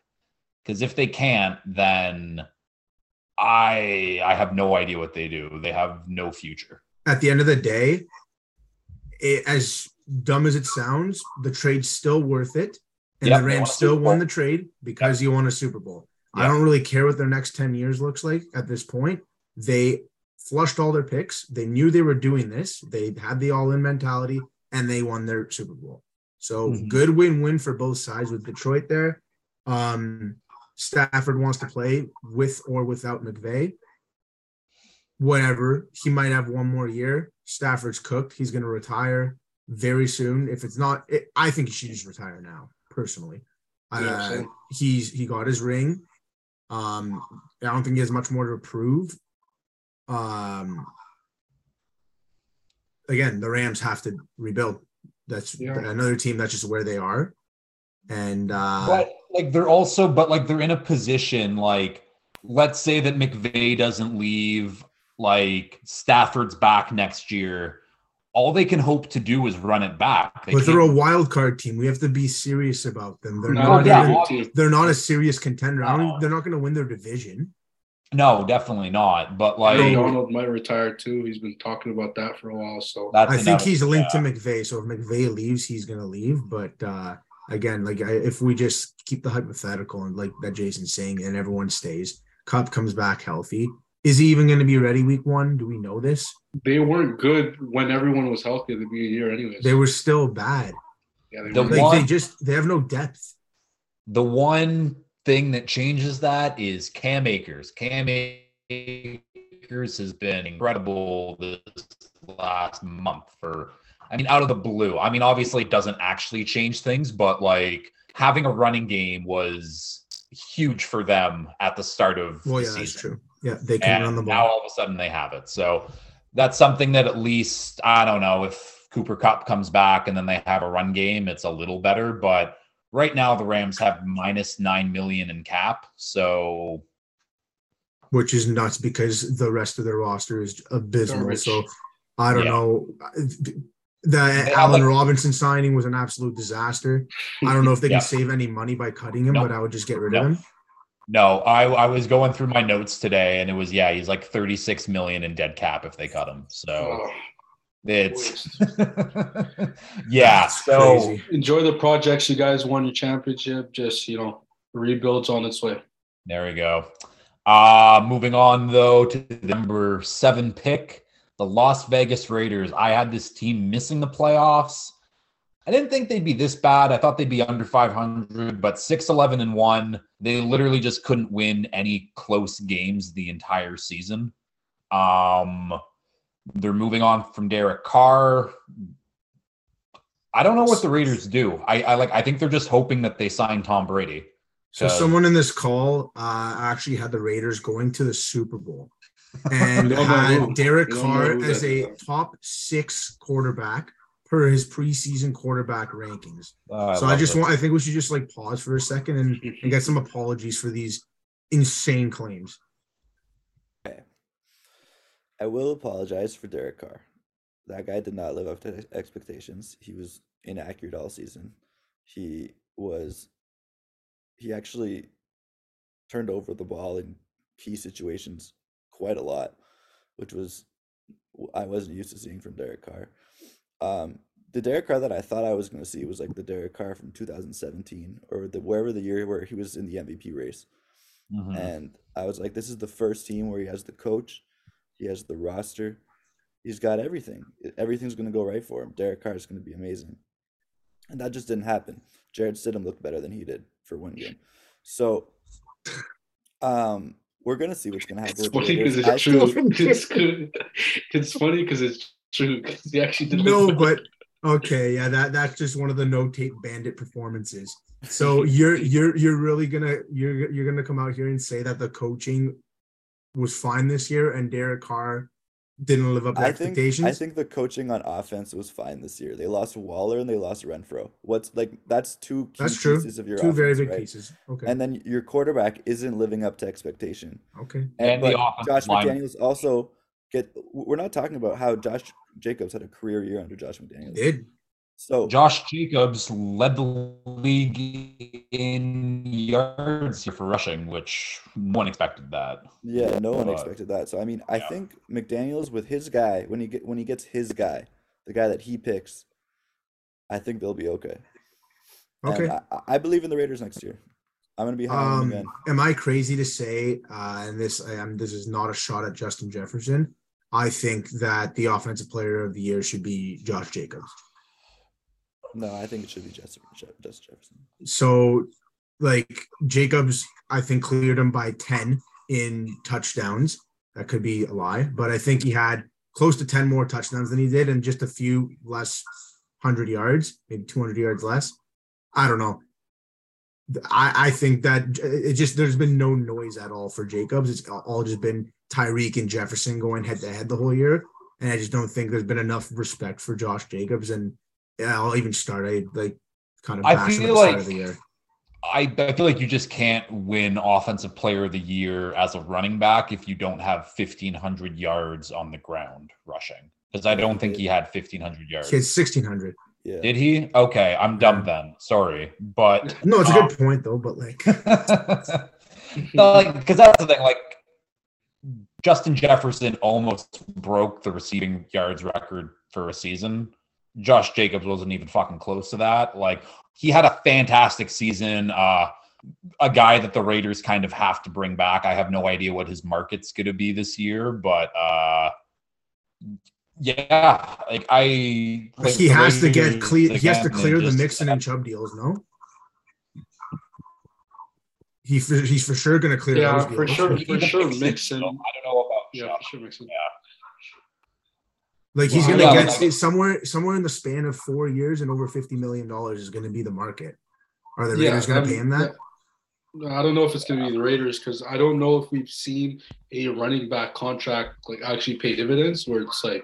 Because if they can't, then I I have no idea what they do. They have no future. At the end of the day, it, as dumb as it sounds, the trade's still worth it, and Yep, the Rams still won the trade because you won a Super Bowl. I don't really care what their next 10 years looks like at this point. They flushed all their picks. They knew they were doing this. They had the all in mentality and they won their Super Bowl. So Mhm. good win win for both sides with Detroit there. Um, Stafford wants to play with or without McVay. Whatever. He might have one more year. Stafford's cooked. He's going to retire very soon. If it's not, it, I think he should just retire now, personally. Uh, he's he got his ring. Um, I don't think he has much more to prove. Um, again, the Rams have to rebuild. That's Yeah. another team. That's just where they are. And uh, But like they're also, but like they're in a position like, let's say that McVay doesn't leave, like Stafford's back next year. All they can hope to do is run it back. They but they're a wild card team. We have to be serious about them. They're No, not. Yeah. they're, they're not a serious contender. I No. don't, they're not going to win their division. no, definitely not. But like Aaron Donald might retire too. He's been talking about that for a while. So that's I think he's linked yeah. to McVay. So if McVay leaves, he's going to leave. But uh, again, like I, if we just keep the hypothetical and like that Jason's saying, and everyone stays, Kupp comes back healthy. Is he even going to be ready week one? Do we know this? they weren't good when everyone was healthy at the beginning of the year, anyways. They were still bad. yeah, they The. Like one- they just they have no depth. The one thing that changes that is Cam Akers. Cam Akers has been incredible this last month for I mean out of the blue. I mean obviously it doesn't actually change things, but like having a running game was huge for them at the start of Well, the yeah, that's season. true. Yeah, they can run And the now ball. all of a sudden they have it. So that's something that at least I don't know if Cooper Kupp comes back and then they have a run game, it's a little better. But right now the Rams have minus nine million in cap. So which is nuts because the rest of their roster is abysmal. So I don't Yeah. know. The have, Allen like- Robinson signing was an absolute disaster. I don't know if they Yeah. can save any money by cutting him, No. but I would just get rid No. of him. No, I I was going through my notes today and it was yeah, he's like 36 million in dead cap if they cut him. So Oh, it's yeah. That's So crazy. enjoy the projects. You guys won your championship. Just you know, rebuilds on its way. There we go. Uh moving on though to the number seven pick, the Las Vegas Raiders. I had this team missing the playoffs. I didn't think they'd be this bad. I thought they'd be under 500, but 6 11 and 1. They literally just couldn't win any close games the entire season. Um they're moving on from Derek Carr. I don't know what the Raiders do. I, I like I think they're just hoping that they sign Tom Brady. So someone in this call uh, actually had the Raiders going to the Super Bowl and We don't know had. Derek We don't know Carr as a top six quarterback per his preseason quarterback rankings. Uh, so I love just this. want I think we should just like pause for a second and, and get some apologies for these insane claims. Okay. I will apologize for Derek Carr. That guy did not live up to expectations. He was inaccurate all season. He was he actually turned over the ball in key situations quite a lot, which was I wasn't used to seeing from Derek Carr. Um, the Derek Carr that I thought I was going to see was like the Derek Carr from 2017 or the wherever the year where he was in the MVP race. Mhm. And I was like, this is the first team where he has the coach, he has the roster, he's got everything. Everything's going to go right for him. Derek Carr is going to be amazing. And that just didn't happen. Jarrett Stidham looked better than he did for one game. So, um, we're going to see what's going to happen. It's funny because Raiders. I it's still true. think- It's good. It's funny because it's true. 'cause he actually did. No, look but okay, yeah, that that's just one of the no tape bandit performances. So you're you're you're really gonna you're you're gonna come out here and say that the coaching was fine this year and Derek Carr didn't live up to I think expectations. I think the coaching on offense was fine this year. They lost Waller and they lost Renfrow. What's like that's two key that's true. pieces of your Two very offense, big right? pieces. Okay. And then your quarterback isn't living up to expectation. okay. And the but Josh line. McDaniels also get. We're not talking about how Josh Jacobs had a career year under Josh McDaniels. Did So Josh Jacobs led the league in yards for rushing, which no one expected that. yeah, no one Uh, expected that. So I mean, I yeah. think McDaniels with his guy when he get when he gets his guy, the guy that he picks, I think they'll be okay. Okay. I, I- believe in the Raiders next year. I'm gonna be high Um, again. am I crazy to say, uh, and this I am this is not a shot at Justin Jefferson. I think that the offensive player of the year should be Josh Jacobs. No, I think it should be Justin, Justin Jefferson. So, like Jacobs, I think cleared him by 10 in touchdowns. That could be a lie, but I think he had close to 10 more touchdowns than he did and just a few less 100 yards, maybe 200 yards less. I don't know. I, I think that it just there's been no noise at all for Jacobs. It's all just been Tyreek and Jefferson going head to head the whole year. and I just don't think there's been enough respect for Josh Jacobs. And yeah, I'll even start. I like kind of I bash at feel the start like- of the year. I, I feel like you just can't win offensive player of the year as a running back if you don't have 1500 yards on the ground rushing because I don't think he had 1500 yards. He had 1600. Yeah. Did he? Okay, I'm dumb then. Sorry, but No, it's a Um, good point though, but like no, like because that's the thing. Like Justin Jefferson almost broke the receiving yards record for a season. Josh Jacobs wasn't even fucking close to that. Like he had a fantastic season. Uh, a guy that the Raiders kind of have to bring back. I have no idea what his market's going to be this year, but uh, yeah, like I like he has to get clear. He has to clear the Mixon and Chubb deals. No, he for, he's for sure going to clear Yeah, those for sure. Even sure, Mixon, Mixon. I don't know about Yeah, Chubb. for sure, Mixon. Yeah. Like he's Well, going to get like- somewhere somewhere in the span of four years and over fifty million dollars is going to be the market. Are the Yeah, Raiders going um, to pay him that? I don't know if it's going to be the Raiders because I don't know if we've seen a running back contract like actually pay dividends where it's like,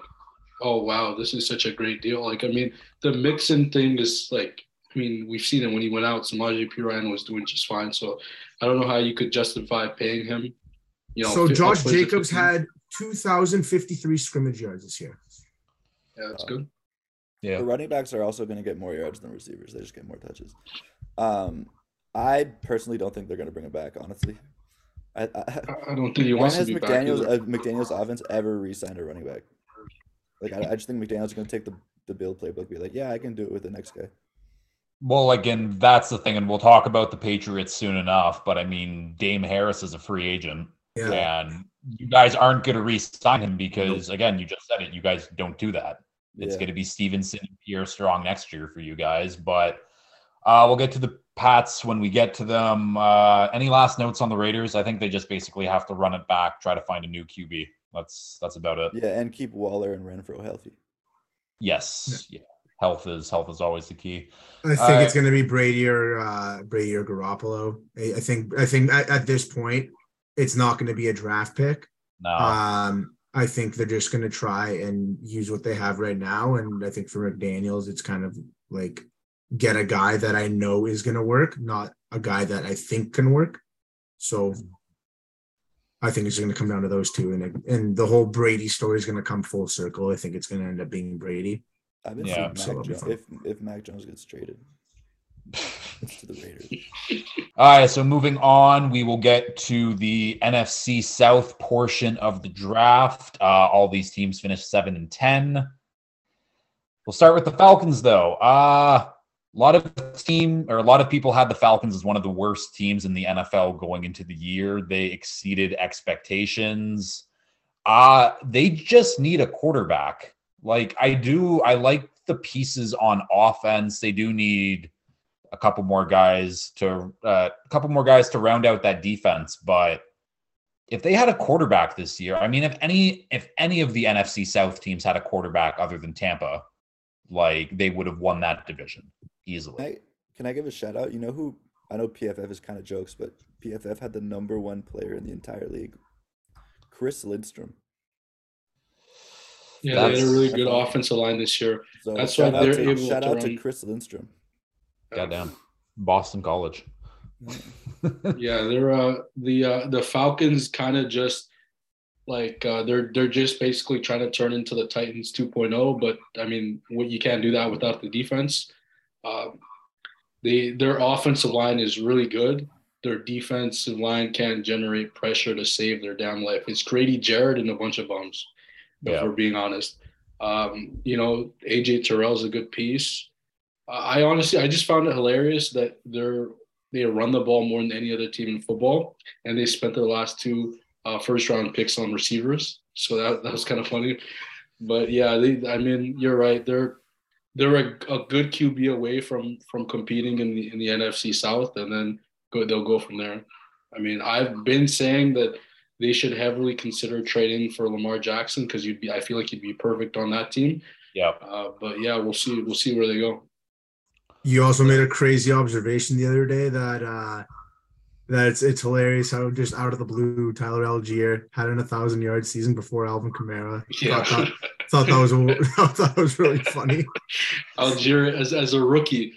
oh wow, this is such a great deal. Like I mean, the Mixon thing is like, I mean, we've seen it when he went out. Samaje Perine was doing just fine, so I don't know how you could justify paying him. You know, so Josh Jacobs had two thousand fifty three scrimmage yards this year. Yeah, that's good. Yeah. The running backs are also going to get more yards than receivers. They just get more touches. Um, I personally don't think they're going to bring it back. Honestly, I, I, I- I don't think he when wants to has be back. McDaniel's either. uh, McDaniel's offense ever re-signed a running back? Like, I, I just think McDaniel's going to take the the Bill playbook, be like, yeah, I can do it with the next guy. Well, again, that's the thing, and we'll talk about the Patriots soon enough. But I mean, Dame Harris is a free agent, Yeah. and you guys aren't going to re-sign him because, again, you just said it. You guys don't do that. It's Yeah. going to be Stevenson, and Pierre Strong next year for you guys. But uh, we'll get to the Pats when we get to them. Uh, any last notes on the Raiders? I think they just basically have to run it back, try to find a new QB. That's that's about it. Yeah, and keep Waller and Renfrow healthy. Yes, yeah. Health is health is always the key. I think Uh, it's going to be Brady or uh, Brady or Garoppolo. I, I think I think at, at this point, it's not going to be a draft pick. No, Um, I think they're just going to try and use what they have right now. And I think for McDaniels, it's kind of like get a guy that I know is going to work, not a guy that I think can work. So I think it's going to come down to those two, and and the whole Brady story is going to come full circle. I think it's going to end up being Brady. I've been Yeah. seeing Mac that'll be Jo- fun. if if Mac Jones gets traded, to the Raiders. All right, so moving on, we will get to the NFC South portion of the draft. Uh, all these teams finished seven and ten. We'll start with the Falcons, though. Uh, a lot of team or a lot of people had the Falcons as one of the worst teams in the NFL going into the year. They exceeded expectations. Uh, they just need a quarterback. Like I do, I like the pieces on offense. They do need a couple more guys to uh, a couple more guys to round out that defense. But if they had a quarterback this year, I mean, if any if any of the NFC South teams had a quarterback other than Tampa, like they would have won that division Can easily. I, can I give a shout out? You know who? I know PFF is kind of jokes, but PFF had the number one player in the entire league, Chris Lindstrom. Yeah, they had a really good offensive line this year. So That's why they're able to, able shout to out to Chris Lindstrom. Goddamn, Boston College. yeah, they're uh, the uh, the Falcons kind of just like uh, they're they're just basically trying to turn into the Titans 2.0. But I mean, what you can't do that without the defense. Um, they their offensive line is really good. Their defensive line can't generate pressure to save their damn life. It's Grady Jarrett and a bunch of bums. If Yeah. we're being honest, um, you know, AJ Terrell's a good piece. I honestly, I just found it hilarious that they're they run the ball more than any other team in football, and they spent their last two uh, first round picks on receivers. So that that was kind of funny. But yeah, they, I mean, you're right. They're they're a, a good QB away from from competing in the in the NFC South, and then go, they'll go from there. I mean, I've been saying that they should heavily consider trading for Lamar Jackson because you'd be. I feel like you'd be perfect on that team. Yeah. Uh, but yeah, we'll see. We'll see where they go. You also made a crazy observation the other day that uh that it's it's hilarious how just out of the blue Tyler Allgeier had an a thousand yard season before Alvin Kamara Yeah. got, got thought that was I thought that was really funny. Allgeier, as, as a rookie,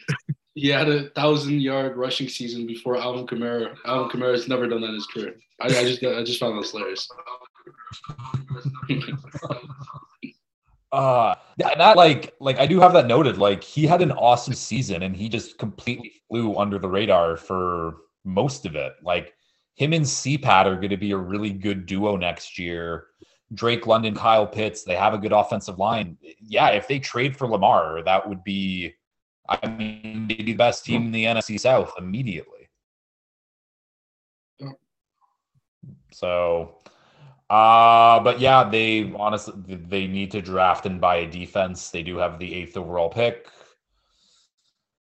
he had a thousand yard rushing season before Alvin Kamara. Alvin Kamara has never done that in his career. I, I just I just found that hilarious. uh not like like I do have that noted. Like he had an awesome season and he just completely flew under the radar for most of it. Like him and CPAT are going to be a really good duo next year. Drake London, Kyle Pitts, they have a good offensive line. Yeah, if they trade for Lamar, that would be, I mean, they'd be the best team in the NFC South immediately. So, uh, but yeah, they honestly they need to draft and buy a defense. They do have the eighth overall pick.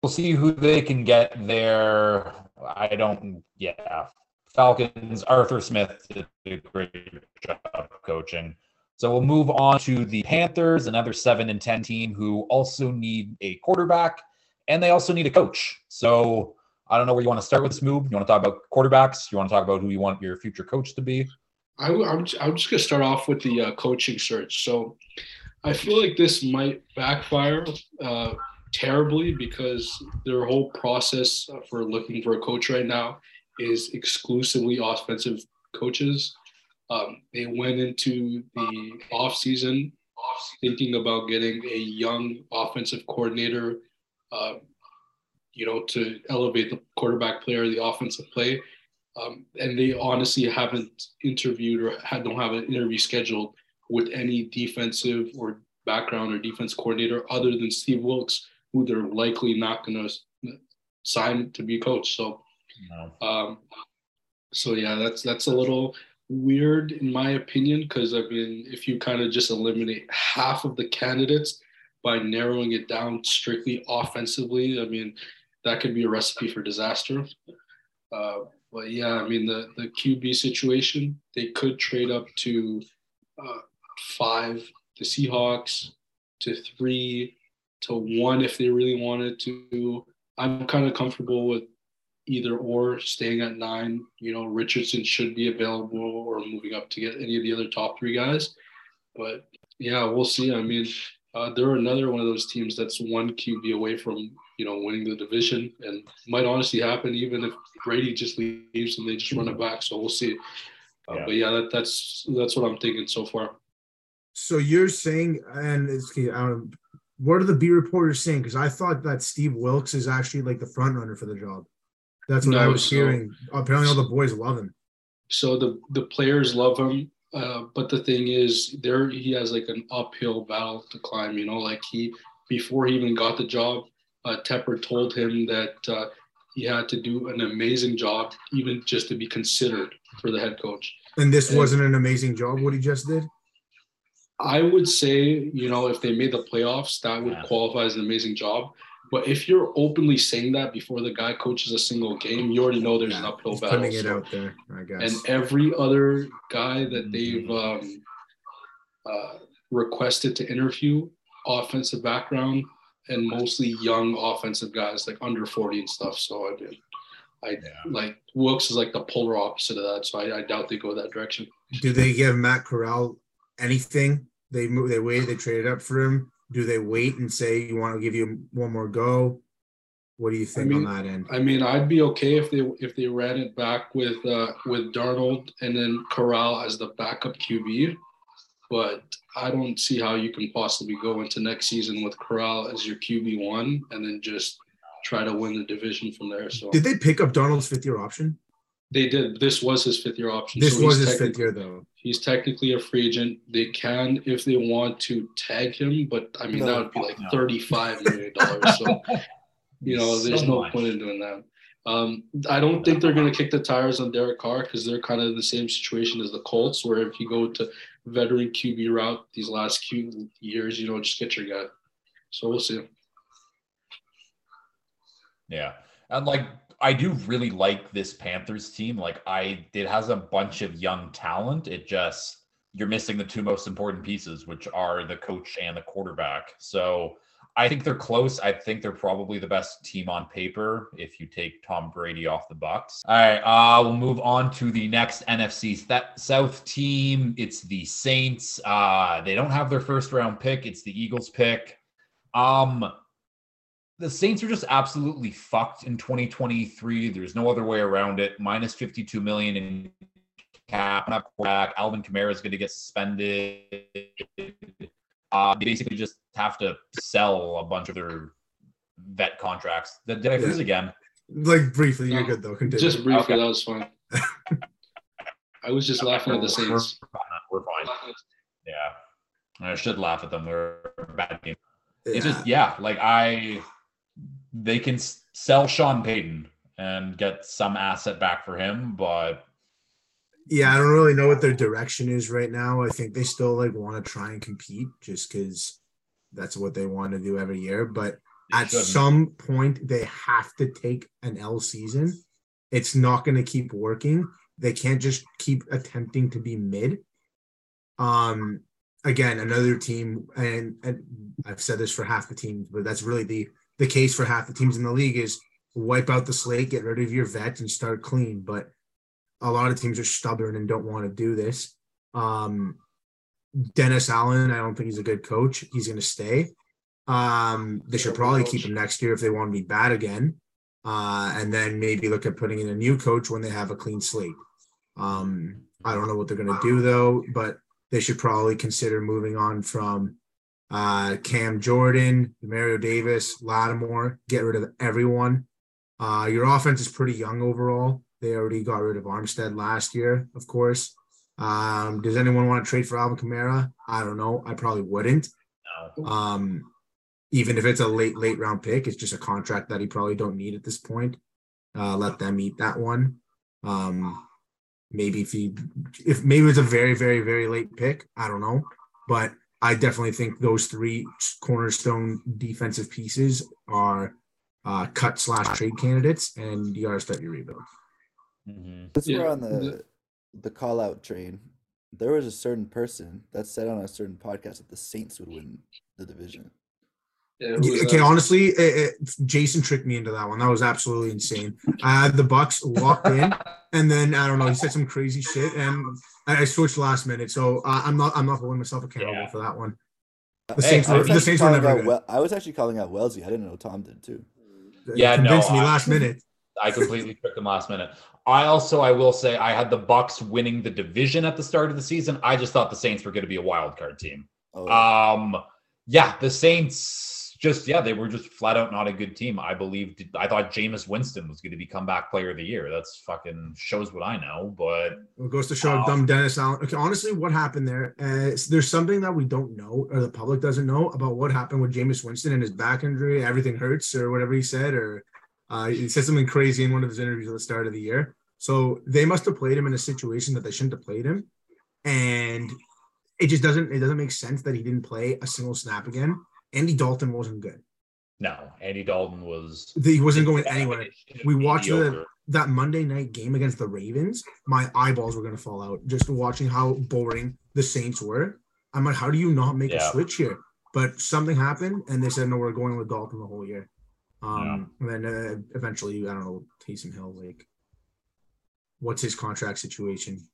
We'll see who they can get there. I don't. Yeah, Falcons. Arthur Smith did a great job coaching. So we'll move on to the Panthers, another seven and ten team who also need a quarterback and they also need a coach. So I don't know where you want to start with this move. You want to talk about quarterbacks? You want to talk about who you want your future coach to be? I, am I'm, I'm just going to start off with the uh, coaching search. So I feel like this might backfire uh, terribly because their whole process for looking for a coach right now is exclusively offensive coaches. Um, they went into the offseason thinking about getting a young offensive coordinator, uh, you know, to elevate the quarterback player, the offensive play. Um, and they honestly haven't interviewed or had, don't have an interview scheduled with any defensive or background or defense coordinator other than Steve Wilks, who they're likely not going to sign to be coach. So, no. um, so yeah, that's that's a little weird in my opinion because I mean, if you kind of just eliminate half of the candidates by narrowing it down strictly offensively, I mean, that could be a recipe for disaster. Uh, but yeah, I mean the the QB situation, they could trade up to uh, five, the Seahawks to three, to one if they really wanted to. I'm kind of comfortable with either or staying at nine. You know, Richardson should be available or moving up to get any of the other top three guys. But yeah, we'll see. I mean, uh, they're another one of those teams that's one QB away from you know winning the division, and might honestly happen even if Brady just leaves and they just run it back. So we'll see. Uh, yeah. But yeah, that, that's that's what I'm thinking so far. So you're saying, and it's, um, what are the B reporters saying? Because I thought that Steve Wilks is actually like the front runner for the job. That's what no, I was so, hearing. Apparently, all the boys love him. So the the players love him, uh, but the thing is, there he has like an uphill battle to climb. You know, like he before he even got the job, uh, Tepper told him that uh, he had to do an amazing job, even just to be considered for the head coach. And this and wasn't an amazing job. What he just did. I would say, you know, if they made the playoffs, that would yeah. qualify as an amazing job. But if you're openly saying that before the guy coaches a single game, you already know there's yeah, an uphill he's battle. Putting it so. out there, I guess. And every other guy that they've um, uh, requested to interview, offensive background, and mostly young offensive guys, like under 40 and stuff. So I did. I yeah. like Wilks is like the polar opposite of that. So I, I doubt they go that direction. Do they give Matt Corral anything? They move, they waited, they traded up for him do they wait and say you want to give you one more go? What do you think I mean, on that end? I mean, I'd be okay if they if they ran it back with uh, with Darnold and then Corral as the backup QB, but I don't see how you can possibly go into next season with Corral as your QB one and then just try to win the division from there. So did they pick up Darnold's fifth year option? They did. This was his fifth year option. This so was his fifth year, though. He's technically a free agent. They can, if they want to, tag him, but I mean no, that would be like no. thirty-five million dollars. so, you know, there's so no much. point in doing that. Um, I don't think they're going to kick the tires on Derek Carr because they're kind of in the same situation as the Colts, where if you go to veteran QB route these last few years, you know, just get your guy. So we'll see. Yeah, and like I do really like this Panthers team. Like I it has a bunch of young talent. It just you're missing the two most important pieces, which are the coach and the quarterback. So I think they're close. I think they're probably the best team on paper if you take Tom Brady off the Bucks. All right, uh, we'll move on to the next NFC South team. It's the Saints. Uh, they don't have their first round pick. It's the Eagles pick. Um, the Saints are just absolutely fucked in 2023. There's no other way around it. Minus 52 million in cap. Not back. Alvin Kamara is going to get suspended. Uh, they basically just have to sell a bunch of their vet contracts. Did, did I freeze again? Like briefly, you're good though. Continue. Just briefly, okay. that was fine. I was just laughing at the Saints. We're fine. Yeah, I should laugh at them. They're a bad team. Yeah. It's just yeah, like I, they can sell Sean Payton and get some asset back for him, but yeah, I don't really know what their direction is right now. I think they still like want to try and compete just because that's what they want to do every year. But they at shouldn't. some point, they have to take an L season. It's not going to keep working. They can't just keep attempting to be mid. Um, again, another team, and, and I've said this for half the teams, but that's really the the case for half the teams in the league is wipe out the slate, get rid of your vets, and start clean. But a lot of teams are stubborn and don't want to do this. Um, Dennis Allen, I don't think he's a good coach. He's going to stay. Um, they should probably keep him next year if they want to be bad again. Uh, and then maybe look at putting in a new coach when they have a clean slate. Um, I don't know what they're going to do though, but they should probably consider moving on from uh, Cam Jordan, Mario Davis, Lattimore, get rid of everyone. Uh, your offense is pretty young overall. They already got rid of Armstead last year, of course. Um, does anyone want to trade for Alvin Kamara? I don't know. I probably wouldn't. Um, even if it's a late, late round pick, it's just a contract that he probably don't need at this point. Uh, let them eat that one. Um, maybe if he, if maybe it's a very, very, very late pick, I don't know. But I definitely think those three cornerstone defensive pieces are uh, cut slash trade candidates, and you got to start your rebuild. Mm-hmm. Since yeah. we're on the the call out train, there was a certain person that said on a certain podcast that the Saints would win the division. Yeah, okay, honestly, it, it, Jason tricked me into that one. That was absolutely insane. I had the Bucks locked in, and then I don't know. He said some crazy shit, and I, I switched last minute. So uh, I'm not. I'm not holding myself accountable yeah. for that one. The hey, Saints, were, the Saints were never. Well, I was actually calling out Wellesley. I didn't know Tom did too. Yeah, convinced no, me I, last minute. I completely tricked him last minute. I also, I will say, I had the Bucks winning the division at the start of the season. I just thought the Saints were going to be a wild card team. Oh. Um, yeah, the Saints just yeah, they were just flat out not a good team. I believed. I thought Jameis Winston was going to be comeback player of the year. That's fucking shows what I know. But it goes to show um, dumb Dennis Allen. Okay, honestly, what happened there? Uh, there's something that we don't know or the public doesn't know about what happened with Jameis Winston and his back injury. Everything hurts or whatever he said, or uh, he said something crazy in one of his interviews at the start of the year. So they must have played him in a situation that they shouldn't have played him, and it just doesn't it doesn't make sense that he didn't play a single snap again. Andy Dalton wasn't good. No, Andy Dalton was. He wasn't going anywhere. We watched the, that Monday night game against the Ravens. My eyeballs were going to fall out just watching how boring the Saints were. I'm like, how do you not make yeah. a switch here? But something happened, and they said no, we're going with Dalton the whole year. Um, yeah. and then uh, eventually, I don't know, Taysom Hill, like what's his contract situation?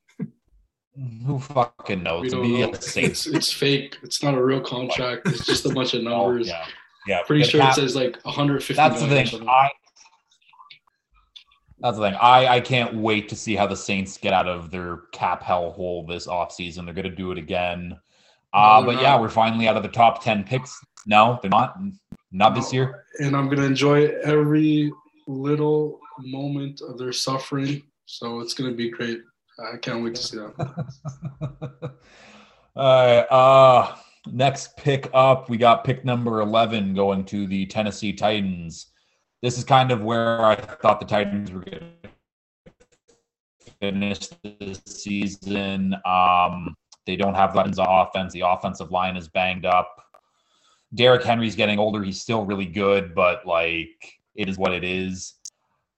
Who fucking knows? To know. It's, it's, fake. It's not a real contract. It's just a bunch of oh, numbers. Yeah. Yeah. Pretty sure it says like 150. That's the thing. I, that's the thing. I, I can't wait to see how the Saints get out of their cap hellhole this offseason. They're going to do it again. Uh, no, but not. yeah, we're finally out of the top 10 picks. No, they're not. Not no. this year. And I'm going to enjoy every little moment of their suffering so it's going to be great. I can't wait to see that. All right. Uh, next pick up, we got pick number 11 going to the Tennessee Titans. This is kind of where I thought the Titans were going to finish this season. Um, they don't have weapons on offense. The offensive line is banged up. Derrick Henry's getting older. He's still really good, but like it is what it is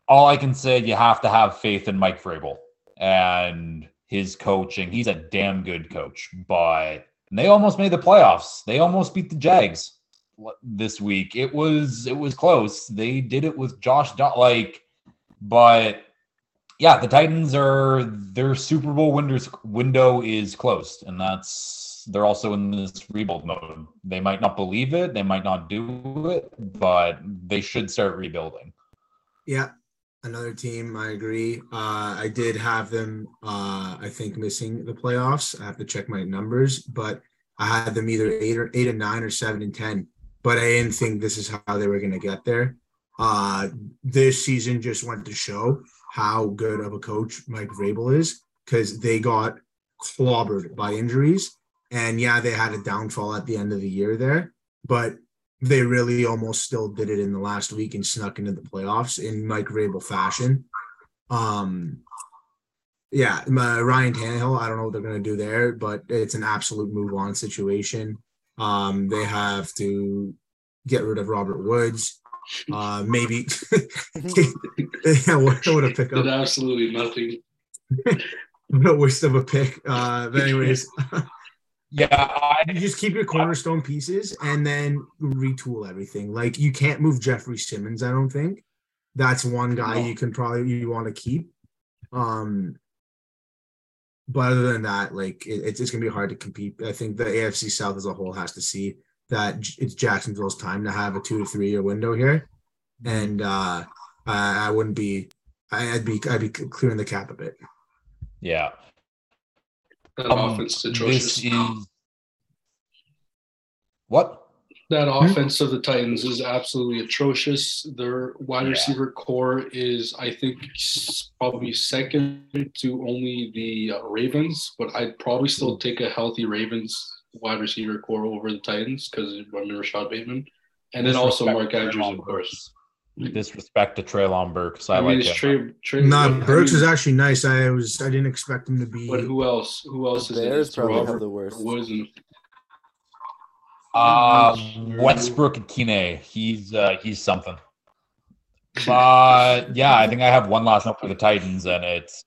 all I can say, you have to have faith in Mike Vrabel and his coaching. He's a damn good coach, but they almost made the playoffs. They almost beat the Jags. this week. It was it was close. They did it with Josh Dobbs like, but yeah, the Titans are their Super Bowl windows window is closed, and that's they're also in this rebuild mode. They might not believe it, they might not do it, but they should start rebuilding. Yeah, another team. I agree. Uh, I did have them. Uh, I think missing the playoffs. I have to check my numbers, but I had them either eight or eight and nine or seven and ten. But I didn't think this is how they were going to get there. Uh, this season just went to show how good of a coach Mike Vrabel is because they got clobbered by injuries. And yeah, they had a downfall at the end of the year there, but they really almost still did it in the last week and snuck into the playoffs in Mike Vrabel fashion. Um, yeah, my, Ryan Tannehill, I don't know what they're going to do there, but it's an absolute move on situation. Um, they have to get rid of Robert Woods. Uh, maybe yeah, what, what a pick Did absolutely nothing. what a waste of a pick. Uh, but anyways, Yeah, I, you just keep your cornerstone pieces and then retool everything. Like you can't move Jeffrey Simmons. I don't think that's one guy No. you can probably you want to keep. Um, but other than that, like it, it's it's gonna be hard to compete. I think the AFC South as a whole has to see that it's Jacksonville's time to have a two to three year window here, and uh, I, I wouldn't be. I- I'd be I'd be clearing the cap a bit. yeah. That Um, offense is atrocious. Is what? That offense of the Titans is absolutely atrocious. Their wide Yeah. receiver core is, I think, probably second to only the uh, Ravens, but I'd probably still take a healthy Ravens wide receiver core over the Titans because I remember Rashod Bateman, and then also Mark Andrews, of course. Burks. Disrespect to Treylon Burks. I, I, mean, like it's him. Trey. Trey Nah, but, I Burks mean, is actually nice. I was I didn't expect him to be. But who else? Who else is The it? Bears It's probably have the worst. Woods and Uh, Westbrook-Ikhine. He's uh, he's something. But yeah, I think I have one last note for the Titans, and it's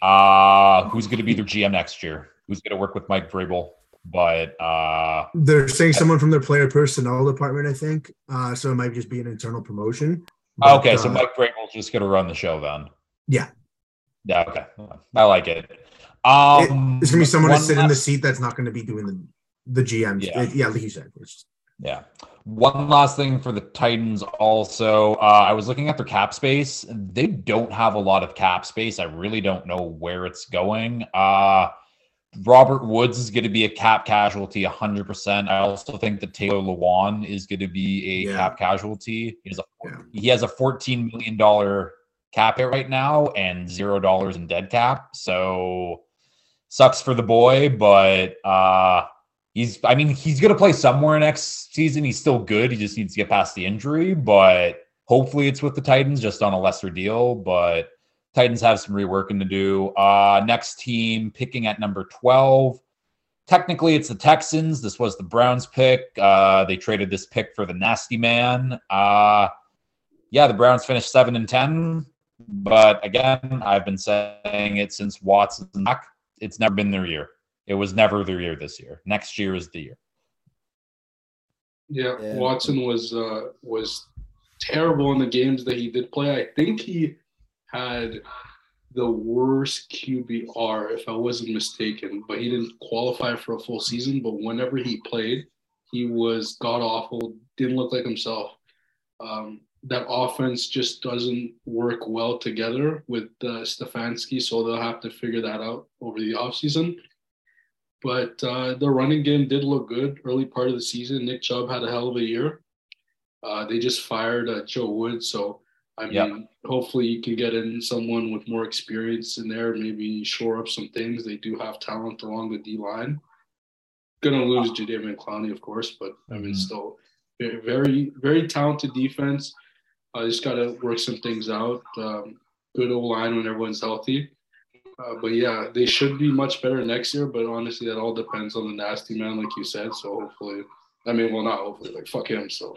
uh, who's going to be their GM next year? Who's going to work with Mike Vrabel? But uh, They're saying someone from their player personnel department, I think. Uh, so it might just be an internal promotion. But, okay, so uh, Mike Vrabel's just going to run the show then. Yeah. Yeah. Okay. I like it. Um, It's gonna be someone to sit in the seat that's not going to be doing the the GM. Yeah. Yeah, like you said. It's, Yeah. One last thing for the Titans also. Uh, I was looking at their cap space. They don't have a lot of cap space. I really don't know where it's going. Uh, Robert Woods is going to be a cap casualty 100%. I also think that Taylor Lewan is going to be a Yeah. cap casualty. He has a, Yeah. he has a $14 million cap hit right now and $0 in dead cap. So sucks for the boy, but uh, he's I mean, he's gonna play somewhere next season. He's still good. He just needs to get past the injury, but hopefully it's with the Titans just on a lesser deal. But Titans have some reworking to do. Uh next team picking at number 12. Technically it's the Texans. This was the Browns pick. Uh they traded this pick for the nasty man. Uh yeah, the Browns finished seven and ten. But again, I've been saying it since Watson back. It's never been their year. It was never their year this year. Next year is the year. Yeah, Yeah. Watson was uh, was terrible in the games that he did play. I think he had the worst QBR, if I wasn't mistaken, but he didn't qualify for a full season. But whenever he played, he was god awful. Didn't look like himself. Um, that offense just doesn't work well together with uh, Stefanski, so they'll have to figure that out over the offseason. But uh, the running game did look good early part of the season. Nick Chubb had a hell of a year. Uh, they just fired uh, Joe Wood, so I mean, Yeah. hopefully you can get in someone with more experience in there, maybe shore up some things. They do have talent along the D line. Gonna lose Jadeveon Clowney, of course, but I mean, Mhm. still very, very, very talented defense. I just got to work some things out. Um, good O line when everyone's healthy. Uh, but yeah, they should be much better next year. But honestly, that all depends on the nasty man, like you said. So hopefully, I mean, well, not hopefully, like fuck him. So,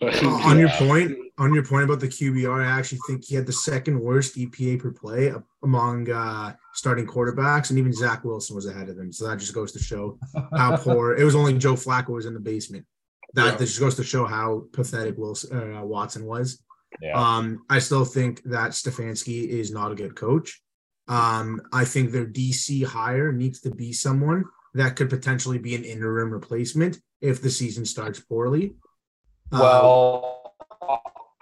but, Uh, on your point, on your point about the QBR, I actually think he had the second worst EPA per play among uh, starting quarterbacks, and even Zach Wilson was ahead of him. So that just goes to show how poor. It was only Joe Flacco was in the basement. That Yeah. this goes to show how pathetic Wilson uh, Watson was. Yeah. Um, I still think that Stefanski is not a good coach. Um, I think their DC hire needs to be someone that could potentially be an interim replacement if the season starts poorly. Uh, Well,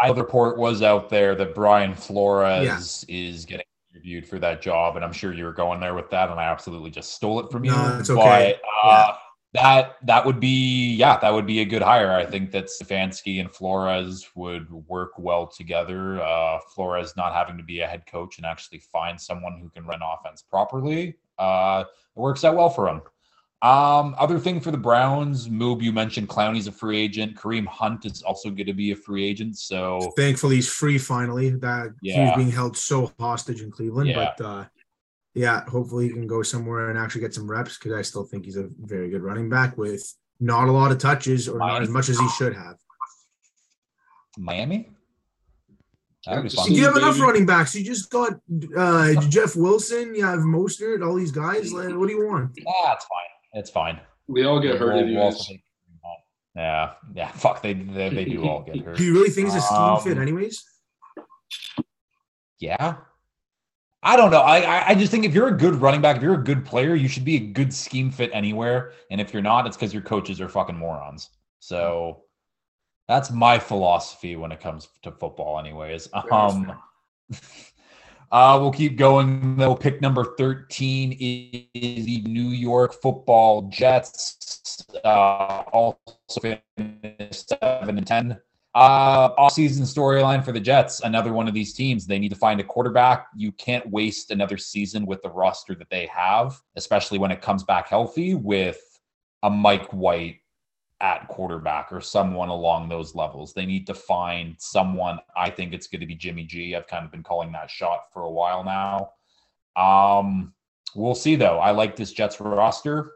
I know the report was out there that Brian Flores is getting interviewed for that job, and I'm sure you were going there with that, and I absolutely just stole it from you. No, it's okay. But, uh, That that would be yeah, that would be a good hire. I think that Stefanski and Flores would work well together. Uh, Flores not having to be a head coach and actually find someone who can run offense properly. Uh, it works out well for him. Um, other thing for the Browns, Moub, you mentioned Clowney's a free agent. Kareem Hunt is also going to be a free agent. So thankfully he's free finally. That he was being held so hostage in Cleveland, Yeah. but uh, yeah, hopefully he can go somewhere and actually get some reps because I still think he's a very good running back with not a lot of touches or not as much as he should have. Miami, that would be Yeah, fun. You have enough baby. running backs. You just got uh, Jeff Wilson. You have Mostert. All these guys. Like, what do you want? It's fine. It's fine. We all get hurt We'll- we'll anyways. take Kareem Hunt. Yeah, yeah. Fuck, they they, they do all get hurt. Do you really think it's a scheme Um, fit, anyways? Yeah. I don't know. I, I I just think if you're a good running back, if you're a good player, you should be a good scheme fit anywhere. And if you're not, it's because your coaches are fucking morons. So that's my philosophy when it comes to football, anyways. Um uh we'll keep going though. Pick number 13 is the New York football Jets. Uh also finished seven and ten. Uh, off-season storyline for the Jets. Another one of these teams. They need to find a quarterback. You can't waste another season with the roster that they have, especially when it comes back healthy with a Mike White at quarterback or someone along those levels. They need to find someone. I think it's going to be Jimmy G. I've kind of been calling that shot for a while now. Um, we'll see though. I like this Jets roster.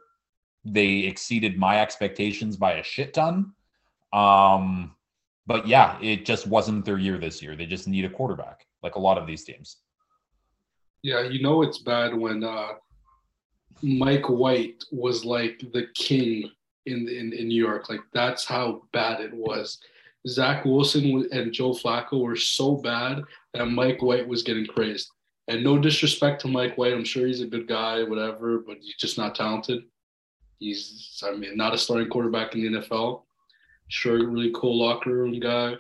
They exceeded my expectations by a shit ton. Um, but yeah, it just wasn't their year this year. They just need a quarterback, like a lot of these teams. Yeah, you know it's bad when uh, Mike White was like the king in, in in New York. Like that's how bad it was. Zach Wilson and Joe Flacco were so bad that Mike White was getting praised. And no disrespect to Mike White, I'm sure he's a good guy, whatever, but he's just not talented. He's, I mean, not a starting quarterback in the NFL. Sure, really cool locker room guy.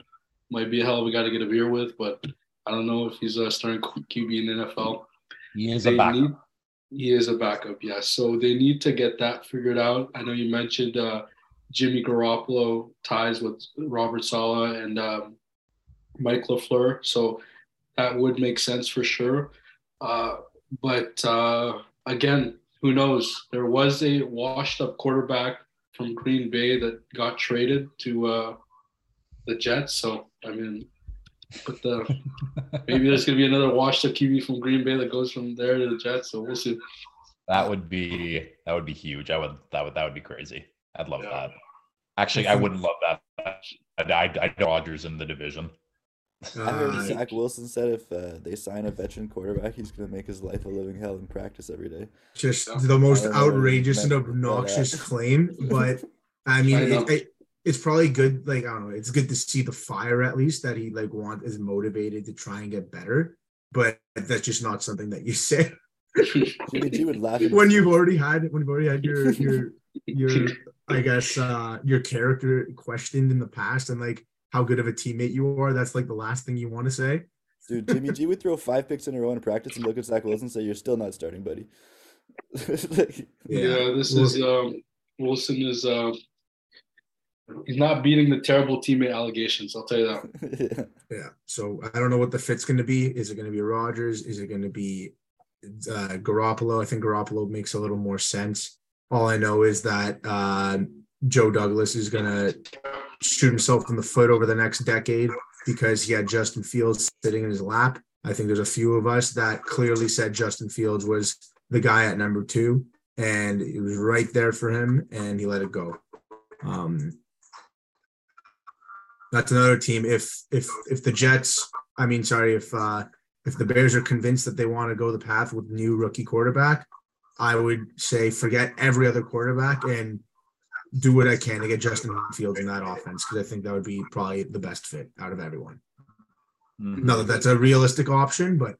Might be a hell of a guy to get a beer with, but I don't know if he's a starting QB in the NFL. He is a They backup. need- he is a backup, yes. So they need to get that figured out. I know you mentioned uh, Jimmy Garoppolo ties with Robert Saleh and um, Mike LaFleur. So that would make sense for sure. Uh, but uh, again, who knows? There was a washed up quarterback from Green Bay that got traded to uh, the Jets. So, I mean, but the maybe there's gonna be another washed up QB from Green Bay that goes from there to the Jets. So we'll see. That would be that would be huge. I would that would that would be crazy. I'd love Yeah. that. Actually, I wouldn't love that. I'd, I'd, I'd Dodgers in the division. I heard Uh, Zach Wilson said if uh, they sign a veteran quarterback, he's going to make his life a living hell in practice every day. just the most I don't know where you outrageous and obnoxious claim, but I mean, it, it, it's probably good. Like I don't know, it's good to see the fire at least that he like want is motivated to try and get better. But that's just not something that you say Jimmy G would laugh when you've already had when you've already had your your your I guess uh your character questioned in the past and like how good of a teammate you are. That's like the last thing you want to say. Dude, Jimmy G would throw five picks in a row in practice and look at Zach Wilson and say, "You're still not starting, buddy." Like, Yeah, this Well- is um, Wilson is uh, he's not beating the terrible teammate allegations. I'll tell you that. yeah. Yeah. So I don't know what the fit's going to be. Is it going to be Rodgers? Is it going to be uh, Garoppolo? I think Garoppolo makes a little more sense. All I know is that uh, Joe Douglas is going to shoot himself in the foot over the next decade because he had Justin Fields sitting in his lap. I think there's a few of us that clearly said Justin Fields was the guy at number two, and it was right there for him, and he let it go. Um, that's another team. If if if the Jets, I mean, sorry, if uh if the Bears are convinced that they want to go the path with new rookie quarterback, I would say forget every other quarterback and do what I can to get Justin Fields in that offense because I think that would be probably the best fit out of everyone. Mhm. Not that that's a realistic option, but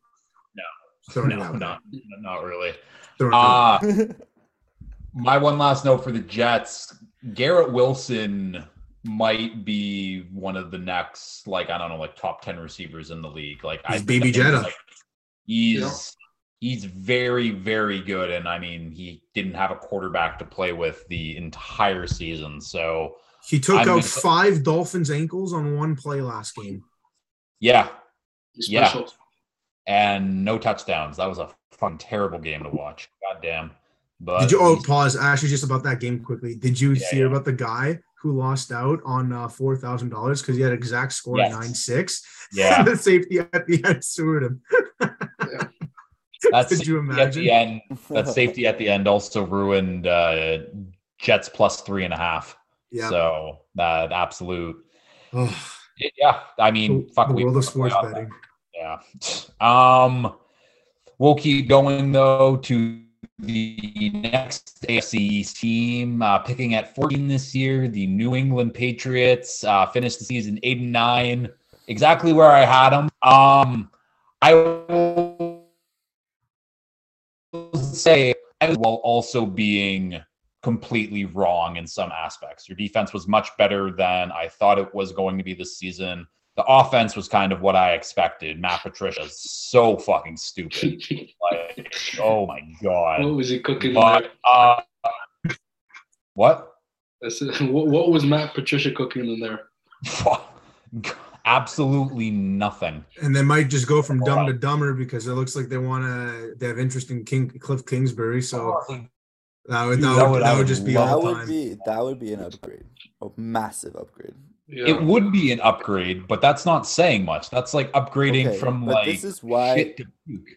No. throwing it No, out not, not really. Throwing Uh, my one last note for the Jets Garrett Wilson might be one of the next, like, I don't know, like top 10 receivers in the league. Like, He's I Baby think, Jetta. like, he's. Yeah. He's very, very good. And I mean, he didn't have a quarterback to play with the entire season. So, He took I'm out gonna- five Dolphins ankles on one play last game. yeah. Yeah. And no touchdowns. That was a fun, terrible game to watch. God damn. But Did you? Oh, pause. Actually, just about that game quickly. Did you Yeah, hear yeah. about the guy who lost out on uh, four thousand dollars because he had exact score Yes. nine six? yeah. the safety at the end sued him. That's Did you at the end. That safety at the end also ruined uh, Jets plus three and a half. Yeah. So that absolute, Oh, yeah. I mean, the fuck. the we- world of sports betting. Yeah. Um, we'll keep going though to the next AFC East team, uh, picking at 14 this year. The New England Patriots uh, finished the season eight and nine, exactly where I had them. Um, I will say while also being completely wrong in some aspects. Your defense was much better than I thought it was going to be this season. The offense was kind of what I expected. Matt Patricia is so fucking stupid. Like, oh my god. what was he cooking But, there? uh, what? What, what was Matt Patricia cooking in there? Absolutely nothing. And they might just go from dumb to dumber because it looks like they want to. They have interest in King Cliff Kingsbury, so that would Dude, that, that would, would- that would would just be that all would time. be that would be an upgrade, a massive upgrade. Yeah. It would be an upgrade, but that's not saying much. That's like upgrading Okay, from like this is why shit to puke.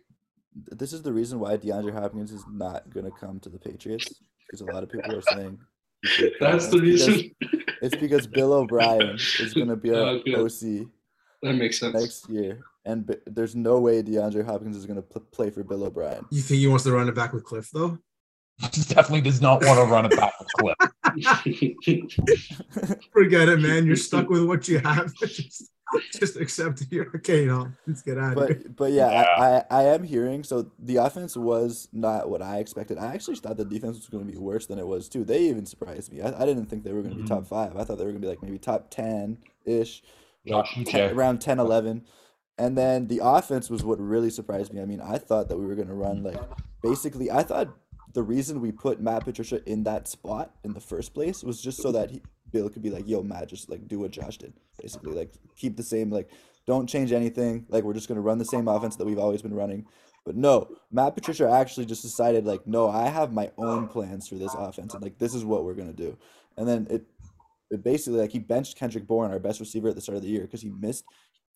this is the reason why DeAndre Hopkins is not going to come to the Patriots because a lot of people are saying he should come. That's the It's because- reason. It's because Bill O'Brien is going to be our good. OC That makes sense. next year, and B- there's no way DeAndre Hopkins is going to pl- play for Bill O'Brien. You think he wants to run it back with Cliff though? Definitely does not want to run it back with Cliff. Forget it, man. You're stuck with what you have. just, just accept it. You're okay. No, let's get out of here. But but yeah, I, I I am hearing so the offense was not what I expected. I actually thought the defense was going to be worse than it was too. They even surprised me. I, I didn't think they were going to be top mm-hmm. five. I thought they were going to be like maybe top ten ish, like Josh Uche. 10 around 10, 11. And then the offense was what really surprised me. I mean, I thought that we were going to run like basically. I thought the reason we put Matt Patricia in that spot in the first place was just so that he, Bill could be like, "Yo, Matt, just like do what Josh did." Basically, like keep the same like don't change anything. Like we're just gonna run the same offense that we've always been running. But no, Matt Patricia actually just decided like, no, I have my own plans for this offense, and like this is what we're gonna do. And then it, it basically like he benched Kendrick Bourne, our best receiver at the start of the year, because he missed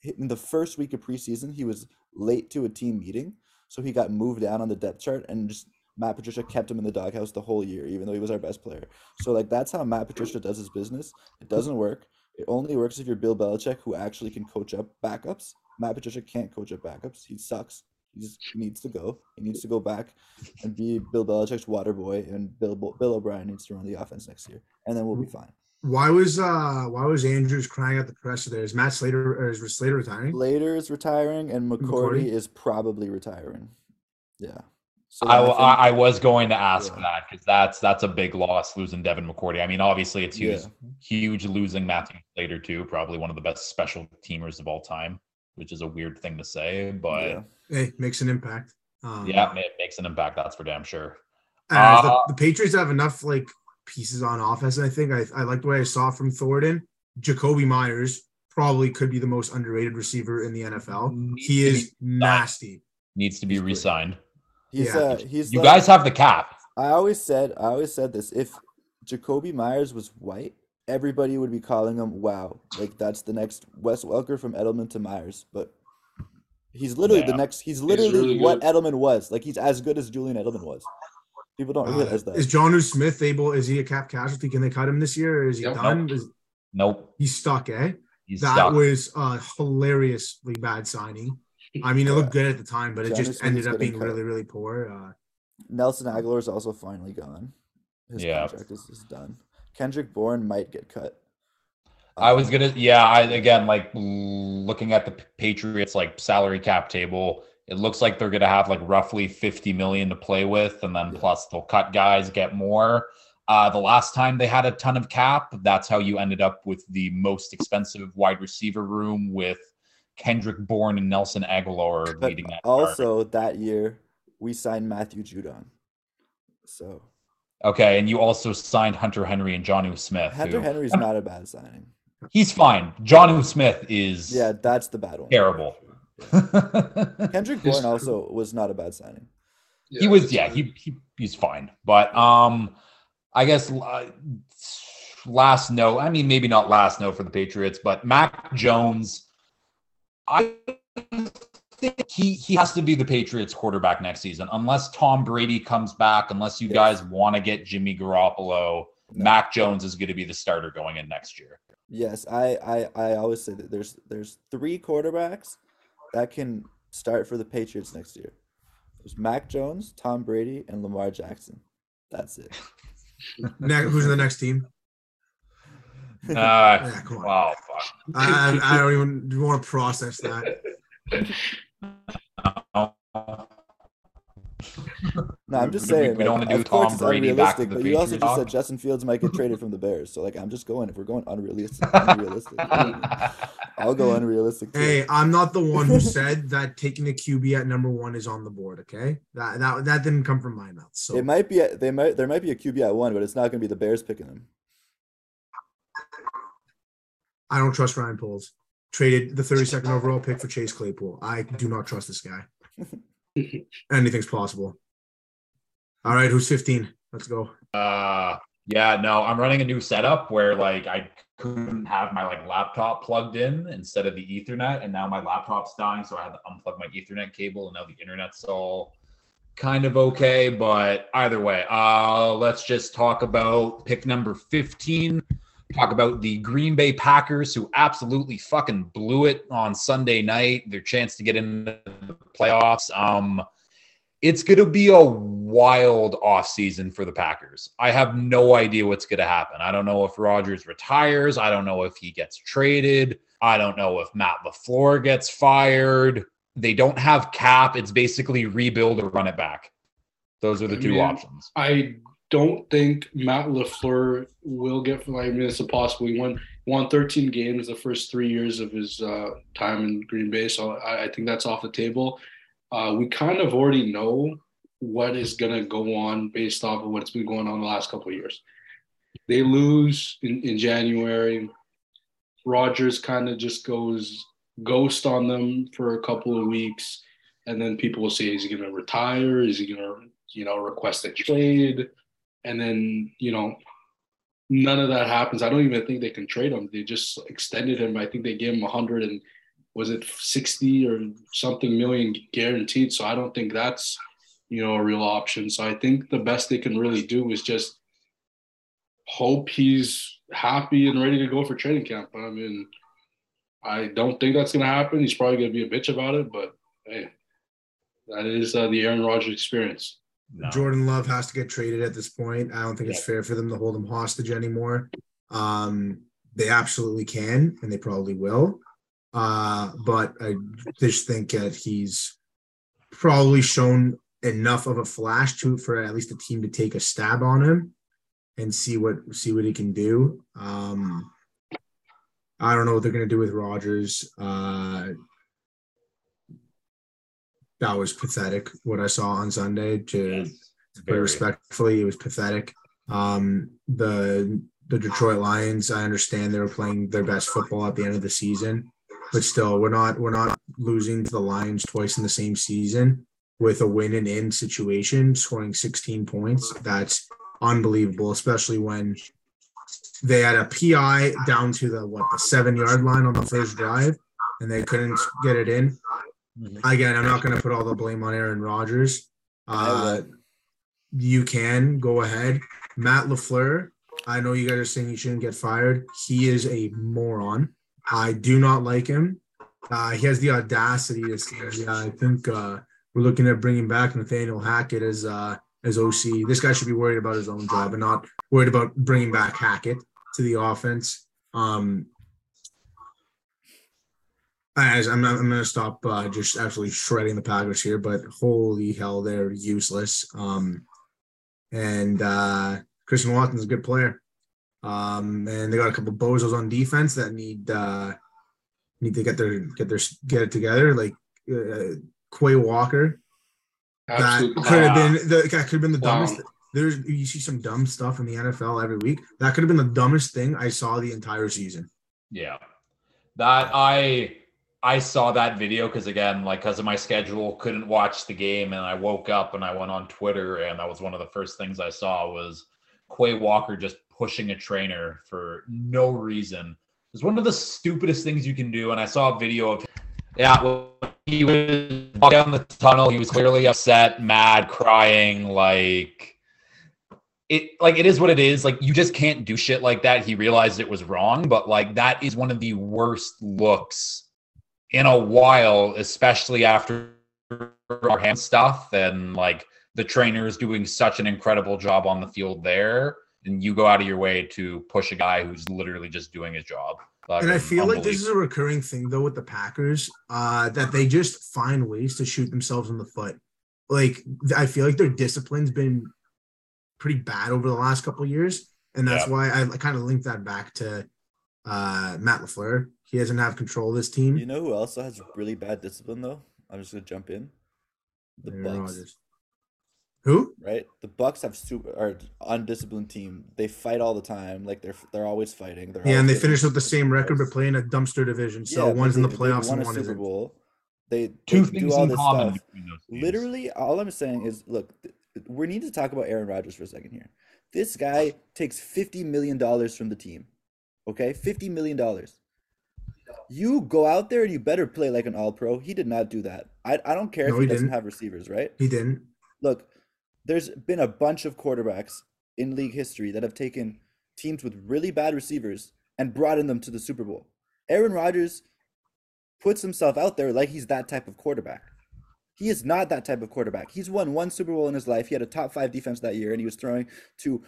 in the first week of preseason. He was late to a team meeting, so he got moved down on the depth chart, and just Matt Patricia kept him in the doghouse the whole year, even though he was our best player. So like that's how Matt Patricia does his business. It doesn't work. It only works if you're Bill Belichick, who actually can coach up backups. Matt Patricia can't coach up backups. He sucks. He just needs to go. He needs to go back and be Bill Belichick's water boy, and Bill Bill O'Brien needs to run the offense next year, and then we'll be fine. Why was uh why was Andrews crying at the presser there? Is Matt Slater or is Slater retiring? Slater is retiring, and McCourty McCourty? is probably retiring. Yeah. So I, then w- think- I, I was going to ask Yeah. that because that's that's a big loss losing Devin McCourty. I mean, obviously it's huge, Yeah. huge losing Matthew Slater too. Probably one of the best special teamers of all time, which is a weird thing to say, but yeah. Hey, makes an impact. Um, yeah, it makes an impact. That's for damn sure. Uh, the, Uh, the Patriots have enough like pieces on offense. I think I, I like the way I saw from Thornton. Jakobi Meyers probably could be the most underrated receiver in the NFL. He is nasty. needs to be He's great. Re-signed. He's Yeah. uh he's You like- guys have the cap. I always said I always said this. If Jakobi Meyers was white, everybody would be calling him wow. Like that's the next Wes Welker from Edelman to Meyers. But he's literally the next he's literally really what good. Edelman was. Like he's as good as Julian Edelman was. People don't Uh, realize that. is Jonnu Smith able? Is he a cap casualty? Can they cut him this year, or is he Yep. done? Is, Nope. he's stuck, eh? He's that stuck. was a hilariously bad signing. I mean, it looked good at the time, but it John just ended up being cut. really, really poor. Uh, Nelson Agholor is also finally gone. His Yeah. contract is, is done. Kendrick Bourne might get cut. I was gonna, yeah. I again like looking at the Patriots like salary cap table. It looks like they're gonna have like roughly fifty million to play with, and then Yeah. plus they'll cut guys, get more. Uh, the last time they had a ton of cap, that's how you ended up with the most expensive wide receiver room with Kendrick Bourne and Nelson Agholor But leading that. charge. also that year we signed Matthew Judon. So okay, and you also signed Hunter Henry and Jonnu Smith. Hunter who- Henry's not a bad signing. He's fine. Jonnu Smith is Yeah, that's the bad one. terrible. Kendrick It's Bourne also was not a bad signing. he was yeah he, he he's fine but um i guess uh, last note i mean maybe not last note for the patriots but mac jones i think he he has to be the patriots quarterback next season unless tom brady comes back unless you Yes. guys want to get jimmy garoppolo No. mac jones is going to be the starter going in next year Yes, I, I I always say that there's there's three quarterbacks that can start for the Patriots next year. There's Mac Jones, Tom Brady, and Lamar Jackson. That's it. Ne- who's in the next team? Uh, Yeah, come on. wow fuck. I, I, I don't even want to process that. No, I'm just We- we- saying. we don't like, wanna do of course Tom it's Brady back to unrealistic, the but you also Patriot just said. Justin Fields might get traded from the Bears. So like, I'm just going. If we're going unrealistic, unrealistic, I'll go unrealistic. Too. Hey, I'm not the one who said that taking a QB at number one is on the board. Okay, that that that didn't come from my mouth. So It might be. a- They might. There might be a QB at one, but it's not going to be the Bears picking him. I don't trust Ryan Poles. Traded the 32nd overall pick for Chase Claypool. I do not trust this guy. Anything's possible. All right, who's 15? Let's go. Uh, yeah, no, I'm running a new setup where like I couldn't have my like laptop plugged in instead of the Ethernet, and now my laptop's dying, so I had to unplug my Ethernet cable, and now the internet's all kind of okay. But either way, uh, let's just talk about pick number 15. Talk about the Green Bay Packers, who absolutely fucking blew it on Sunday night. Their chance to get into the playoffs. Um, it's going to be a wild offseason for the Packers. I have no idea what's going to happen. I don't know if Rodgers retires. I don't know if he gets traded. I don't know if Matt LaFleur gets fired. They don't have cap. It's basically rebuild or run it back. Those are the I two mean, options. I don't think Matt LaFleur will get. I mean, it's impossible. He won won 13 games the first three years of his uh, time in Green Bay, so I, I think that's off the table. Uh, we kind of already know what is going to go on based off of what's been going on the last couple of years. They lose in, in January. Rodgers kind of just goes ghost on them for a couple of weeks, and then people will say, "Is he going to retire? Is he going to, you know, request a trade?" And then you know, none of that happens. I don't even think they can trade him. They just extended him. I think they gave him a hundred and was it sixty or something million guaranteed. So I don't think that's you know a real option. So I think the best they can really do is just hope he's happy and ready to go for training camp. I mean, I don't think that's going to happen. He's probably going to be a bitch about it, but hey, that is uh, the Aaron Rodgers experience. No. Jordan Love has to get traded at this point. I don't think it's fair for them to hold him hostage anymore. Um, they absolutely can, and they probably will. Uh, but I just think that he's probably shown enough of a flash to for at least a team to take a stab on him and see what see what he can do. Um, I don't know what they're gonna do with Rodgers. Uh, that was pathetic what I saw on Sunday. To Yes, very. respectfully, it was pathetic. Um, the the Detroit Lions, I understand they were playing their best football at the end of the season, but still, we're not we're not losing to the Lions twice in the same season with a win and in situation, scoring 16 points. That's unbelievable, especially when they had a PI down to the what the seven yard line on the first drive, and they couldn't get it in. Mhm. Again, I'm not going to put all the blame on Aaron Rodgers. Uh, you can go ahead. Matt LaFleur, I know you guys are saying he shouldn't get fired. He is a moron. I do not like him. Uh, he has the audacity to say, yeah, I think uh, we're looking at bringing back Nathaniel Hackett as uh, as OC. This guy should be worried about his own job and not worried about bringing back Hackett to the offense. Um, as I'm, I'm going to stop uh, just absolutely shredding the Packers here, but holy hell, they're useless. Um, and uh, Christian Watson's a good player. Um, and they got a couple bozos on defense that need uh, need to get their get their get it together. Like uh, Quay Walker, Absolutely. that could have been the, that could have been the Wow. dumbest. There's you see some dumb stuff in the NFL every week. That could have been the dumbest thing I saw the entire season. Yeah. That I I saw that video because again, like because of my schedule, couldn't watch the game, and I woke up and I went on Twitter, and that was one of the first things I saw was Quay Walker just pushing a trainer for no reason. It's one of the stupidest things you can do, and I saw a video of yeah, he was down the tunnel. He was clearly upset, mad, crying, like it like it is what it is. Like you just can't do shit like that. He realized it was wrong, but like that is one of the worst looks in a while, especially after our hand stuff and like the trainer is doing such an incredible job on the field there. And you go out of your way to push a guy who's literally just doing his job. And I feel like this is a recurring thing though with the Packers, uh, that they just find ways to shoot themselves in the foot. Like I feel like their discipline's been pretty bad over the last couple of years, and that's Yeah. why I kind of link that back to uh, Matt Lafleur. He doesn't have control of this team. You know who also has really bad discipline though? I'm just gonna jump in. The Aaron Bucks, Rodgers. Who? right? The Bucks have super are undisciplined team. They fight all the time. Like they're they're always fighting. They're Yeah, and they getting finished with the same record, but playing a dumpster division. So Yeah, but one's in the playoffs won and a one Super isn't. Bowl. They, two they do all in this common stuff. between those teams. Literally, all I'm saying is, look, th- we need to talk about Aaron Rodgers for a second here. This guy takes fifty million dollars from the team. Okay, fifty million dollars. You go out there and you better play like an All Pro. He did not do that. I, I don't care No, if he, he doesn't didn't. have receivers, right? He didn't. Look, there's been a bunch of quarterbacks in league history that have taken teams with really bad receivers and brought in them to the Super Bowl. Aaron Rodgers puts himself out there like he's that type of quarterback. He is not that type of quarterback. He's won one Super Bowl in his life. He had a top five defense that year, and he was throwing to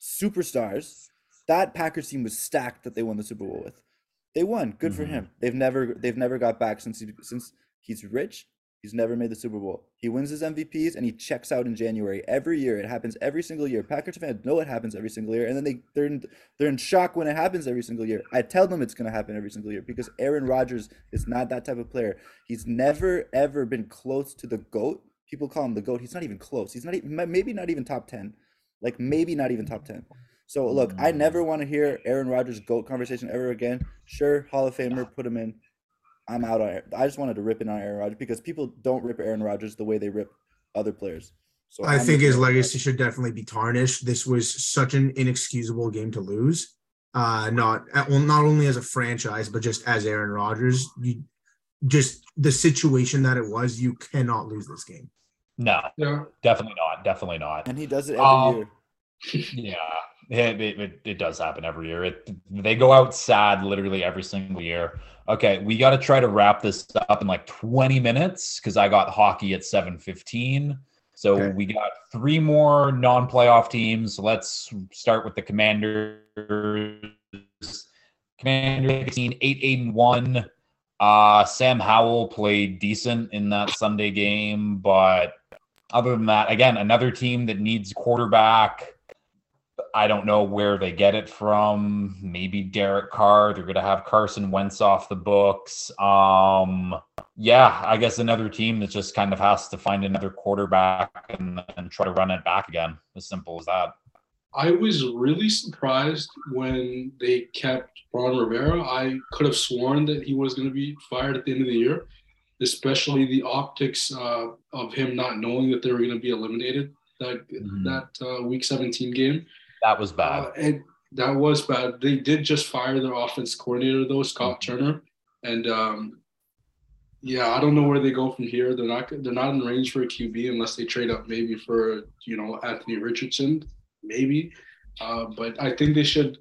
superstars. That Packers team was stacked that they won the Super Bowl with. They won. Good for Mhm. him. They've never they've never got back since he, since he's rich. He's never made the Super Bowl. He wins his MVPs and he checks out in January every year. It happens every single year. Packers fans know it happens every single year, and then they they're in, they're in shock when it happens every single year. I tell them it's going to happen every single year because Aaron Rodgers is not that type of player. He's never ever been close to the goat. People call him the goat. He's not even close. He's not even maybe not even top ten, like maybe not even top ten. So look, I never want to hear Aaron Rodgers goat conversation ever again. Sure, Hall of Famer, put him in. I'm out on it. I just wanted to rip in on Aaron Rodgers because people don't rip Aaron Rodgers the way they rip other players. So I I'm think his legacy Rodgers. should definitely be tarnished. This was such an inexcusable game to lose. Uh, not well, not only as a franchise, but just as Aaron Rodgers. You just the situation that it was. You cannot lose this game. No, Yeah. definitely not. Definitely not. and he does it every Um, year. Yeah, it, it, it, does happen every year. It, they go out sad literally every single year. Okay, we got to try to wrap this up in like 20 minutes because I got hockey at 7:15. So Okay. we got three more non-playoff teams. Let's start with the Commanders. Commanders 16, 8 8 and 1. Uh Sam Howell played decent in that Sunday game, but other than that, again, another team that needs quarterback. I don't know where they get it from. Maybe Derek Carr. They're going to have Carson Wentz off the books. Um, yeah, I guess another team that just kind of has to find another quarterback and, and try to run it back again. As simple as that. I was really surprised when they kept Ron Rivera. I could have sworn that he was going to be fired at the end of the year, especially the optics uh, of him not knowing that they were going to be eliminated that Mhm. that uh, Week 17 game. That was bad. Uh, and that was bad. They did just fire their offense coordinator though, Scott Turner, and um, yeah, I don't know where they go from here. They're not they're not in range for a QB unless they trade up maybe for you know Anthony Richardson, maybe. Uh, but I think they should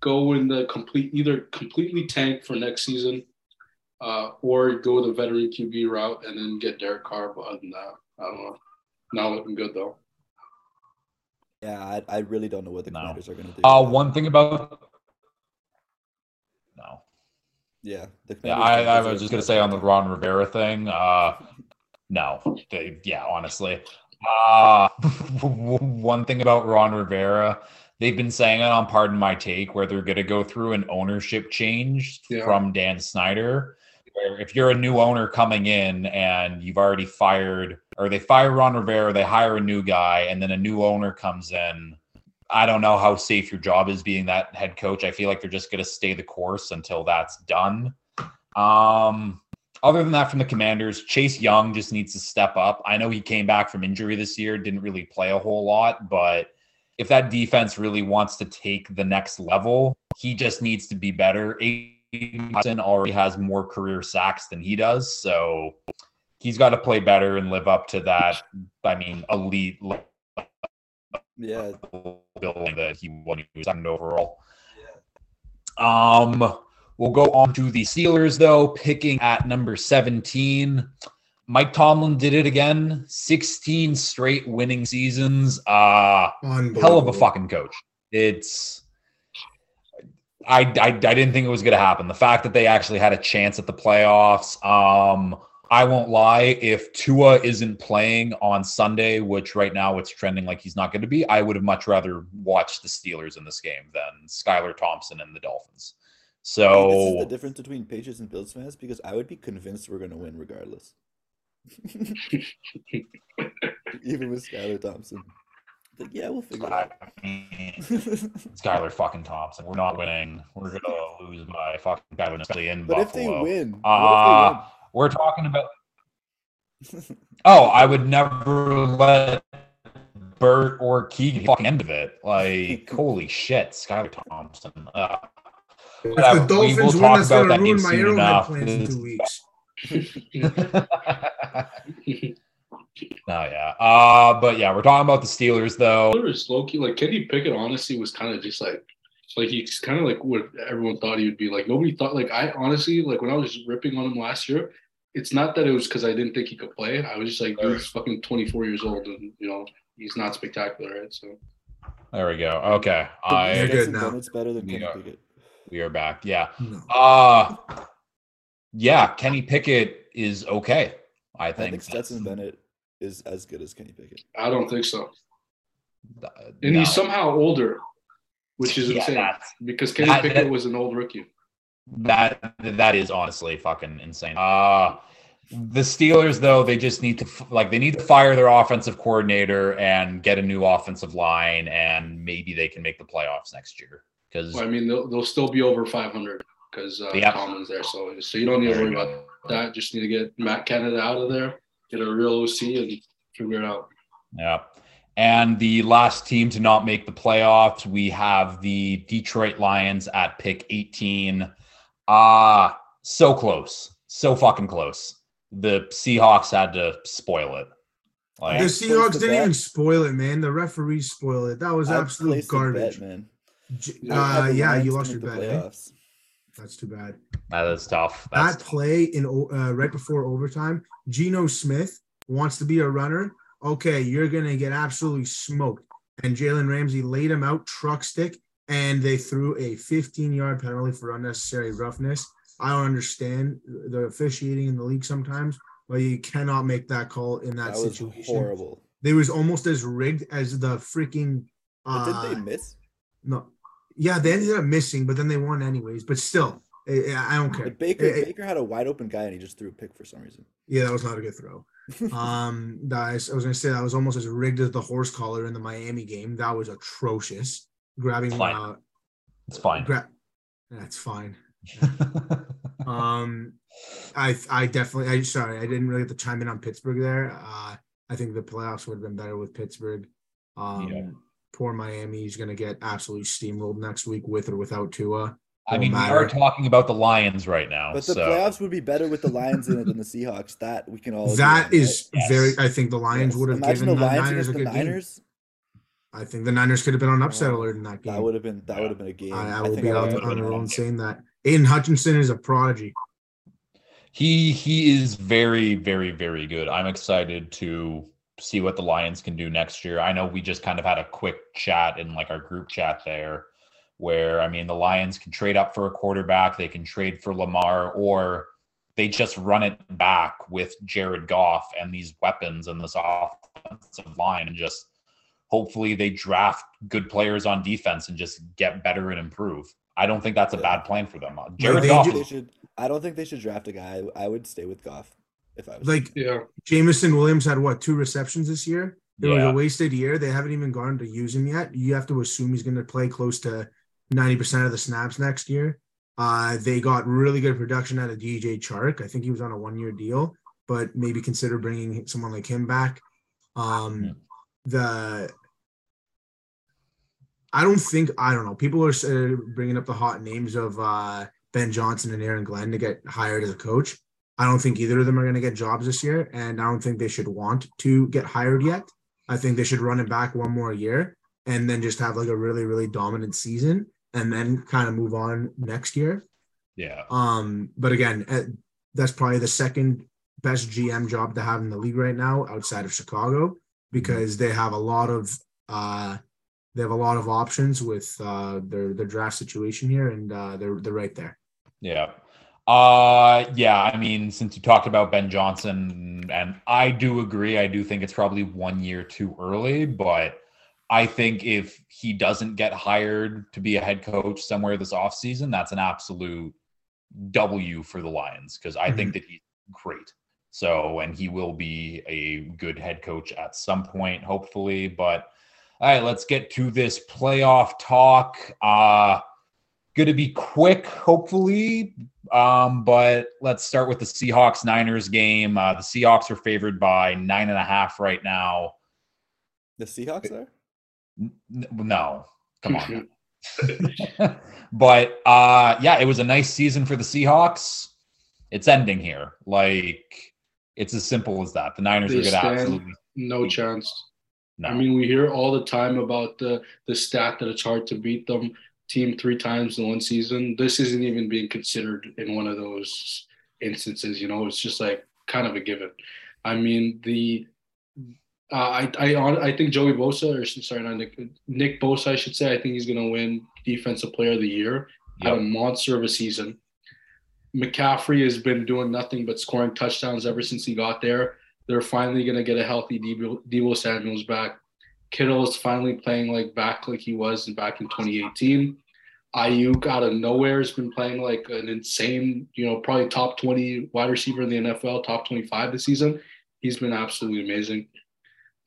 go in the complete either completely tank for next season, uh, or go the veteran QB route and then get Derek Carr. But other than that, I don't know. Not looking good though. Yeah, I, I really don't know what the No. Commanders are going to do. Uh, one thing about no, Yeah, the yeah, I, I was just gonna say on the. Ron Rivera thing. Uh, no, they, yeah, honestly. Uh, one thing about Ron Rivera, they've been saying it on Pardon My Take, where they're going to go through an ownership change Yeah. from Dan Snyder. Where if you're a new owner coming in and you've already fired, or they fire Ron Rivera, they hire a new guy, and then a new owner comes in. I don't know how safe your job is being that head coach. I feel like they're just going to stay the course until that's done. Um, other than that, from the Commanders, Chase Young just needs to step up. I know he came back from injury this year, didn't really play a whole lot, but if that defense really wants to take the next level, he just needs to be better. Aidan already has more career sacks than he does, so he's got to play better and live up to that. I mean, elite Yeah, building that he won he was second overall. Um, we'll go on to the Steelers though, picking at number 17. Mike Tomlin did it again. 16 straight winning seasons. Uh hell of a fucking coach. It's I, I I didn't think it was gonna happen. The fact that they actually had a chance at the playoffs. Um I won't lie, if Tua isn't playing on Sunday, which right now it's trending like he's not going to be, I would have much rather watched the Steelers in this game than Skylar Thompson and the Dolphins. this is the difference between Patriots and Bills fans because I would be convinced we're going to win regardless. Even with Skylar Thompson. Like, yeah, we'll figure it out. Skylar fucking Thompson. We're not winning. We're gonna lose by fucking Skylar, especially in but Buffalo. if they win, Uh, we're talking about. what if they win? Oh, I would never let Bert or Keegan fucking end of it. Like, holy shit, Skylar Thompson. Uh, If whatever. the We will Dolphins win, talk that's gonna ruin my Arrowhead enough. plans in two weeks. No, yeah. Uh, but yeah, we're talking about the Steelers though. Steelers, low key, like Kenny Pickett, honestly, was kind of just like, like he's kind of like what everyone thought he would be. Like nobody thought. Like I honestly, like when I was ripping on him last year, it's not that it was because I didn't think he could play. I was just like, dude, he's fucking 24 years old, and you know he's not spectacular, right? So There we go. Okay, You're I good Stetson now. Bennett's better than We Kenny are- Pickett. we are back. Yeah. No. Uh yeah, Kenny Pickett is okay. I I think. think Stetson Bennett is as good as Kenny Pickett. I don't think so. Uh, And no. he's somehow older, which is Yeah, insane because Kenny that- Pickett that- was an old rookie. That that is honestly fucking insane. Uh the Steelers though they just need to like they need to fire their offensive coordinator and get a new offensive line and maybe they can make the playoffs next year because Well, I mean, they'll, they'll still be over 500 because uh, Yep. Tomlin's there. So, so you don't need to worry about that. Just need to get Matt Canada out of there, get a real OC, and figure it out. yeah. And the last team to not make the playoffs, we have the Detroit Lions at pick 18. Ah, so close. So fucking close. The Seahawks had to spoil it. Like, The Seahawks the didn't bet. even spoil it, man. The referees spoiled it. That was I'd absolute garbage. bet, man. J- I I have Uh, yeah, you lost your bet. eh? That's too bad. that is tough. That's that play in uh, right before overtime, Geno Smith wants to be a runner. Okay, you're gonna get absolutely smoked. And Jalen Ramsey laid him out, truck stick, and they threw a 15 yard penalty for unnecessary roughness. I don't understand the officiating in the league sometimes, but you cannot make that call in that, That was situation. horrible. They was almost as rigged as the freaking. But Uh, did they miss? no, yeah, they ended up missing, but then they won anyways. But still, I, I don't care. Like Baker, eh, Baker had a wide open guy and he just threw a pick for some reason. Yeah, that was not a good throw. Um, guys, I was gonna say that was almost as rigged as the horse collar in the Miami game. That was atrocious. Grabbing, Fine. uh, it's fine. gra- that's fine. Um, I, I definitely, I sorry, I didn't really get to chime in on Pittsburgh there. Uh, I think the playoffs would have been better with Pittsburgh. Um, Yeah. poor Miami is gonna get absolutely steamrolled next week with or without Tua. I Won't mean, we are talking about the Lions right now. But the so playoffs would be better with the Lions in it than the Seahawks. That we can all. agree That on, is Yes. very. I think the? Lions Yes. would have Imagine given the the, Lions Niners a against good the game. Niners. I think the Niners could have been on oh, upset Oh, alert in that game. That would have been that would have been a game. I, I will think be out would've would've on been the a road saying that Aidan Hutchinson is a prodigy. he he is very very very good. I'm excited to see what the Lions can do next year. I know we just kind of had a quick chat in like our group chat there where I mean the Lions can trade up for a quarterback, they can trade for Lamar or they just run it back with Jared Goff and these weapons and this offensive line and just hopefully they draft good players on defense and just get better and improve. I don't think that's a bad plan for them. Jared they Goff, ju- They should. I don't think they should draft a guy. I would stay with Goff if I was. Like Yeah. Jameson Williams had what two receptions this year? It was a wasted year. They haven't even gone to use him yet. You have to assume he's going to play close to 90% of the snaps next year. Uh, they got really good production out of DJ Chark. I think he was on a one year deal, but maybe consider bringing someone like him back. Um, the I don't think I don't know. People are uh, bringing up the hot names of uh, Ben Johnson and Aaron Glenn to get hired as a coach. I don't think either of them are going to get jobs this year, and I don't think they should want to get hired yet. I think they should run it back one more year and then just have like a really, really dominant season, and then kind of move on next year. yeah. Um, but again, uh, that's probably the second best GM job to have in the league right now, outside of Chicago, because they have a lot of uh, they have a lot of options with uh, their their draft situation here, and uh, they're they're right there. Yeah. Uh yeah, I mean, since you talked about Ben Johnson, and I do agree, I do think it's probably one year too early, but I think if he doesn't get hired to be a head coach somewhere this offseason, that's an absolute W for the Lions because I think that he's great. So, and he will be a good head coach at some point, hopefully. But all right, let's get to this playoff talk. Uh going to be quick, hopefully. Um, but let's start with the Seahawks Niners game. Uh, the Seahawks are favored by nine and a half right now. the Seahawks are. N- n- no, come on. but uh, yeah, it was a nice season for the Seahawks. It's ending here. Like it's as simple as that. The Niners They are going to absolutely No chance. No. I mean, we hear all the time about the the stat that it's hard to beat them team three times in one season. This isn't even being considered in one of those instances. You know, it's just like kind of a given. I mean, the uh, I I I think Joey Bosa or sorry, not Nick Nick Bosa, I should say. I think he's going to win Defensive Player of the Year. Had a monster of a season. McCaffrey has been doing nothing but scoring touchdowns ever since he got there. They're finally going to get a healthy Deebo, Deebo Samuels back. Kittle is finally playing like back like he was back in 2018. Aiyuk out of nowhere has been playing like an insane, you know, probably top 20 wide receiver in the NFL, top 25 this season. He's been absolutely amazing.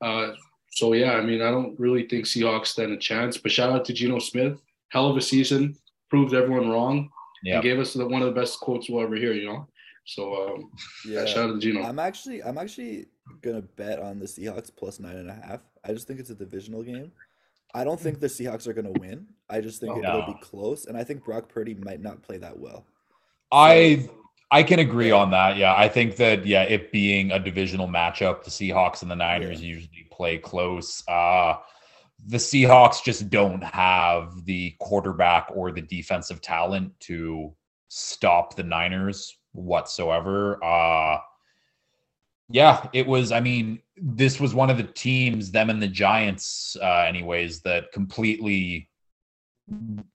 Uh, so yeah, I mean, I don't really think Seahawks stand a chance. But shout out to Geno Smith, hell of a season, proved everyone wrong, yeah. and gave us the, one of the best quotes we'll ever hear. You know, so um, yeah, Yeah. shout out to Geno. I'm actually I'm actually gonna bet on the Seahawks plus nine and a half. I just think it's a divisional game. I don't think the Seahawks are gonna win. I just think No. it'll be close, and I think Brock Purdy might not play that well. I I can agree on that. Yeah, I think that yeah, it being a divisional matchup, the Seahawks and the Niners usually play close. Uh the Seahawks just don't have the quarterback or the defensive talent to stop the Niners whatsoever. Uh yeah, it was I mean, this was one of the teams them and the Giants uh anyways that completely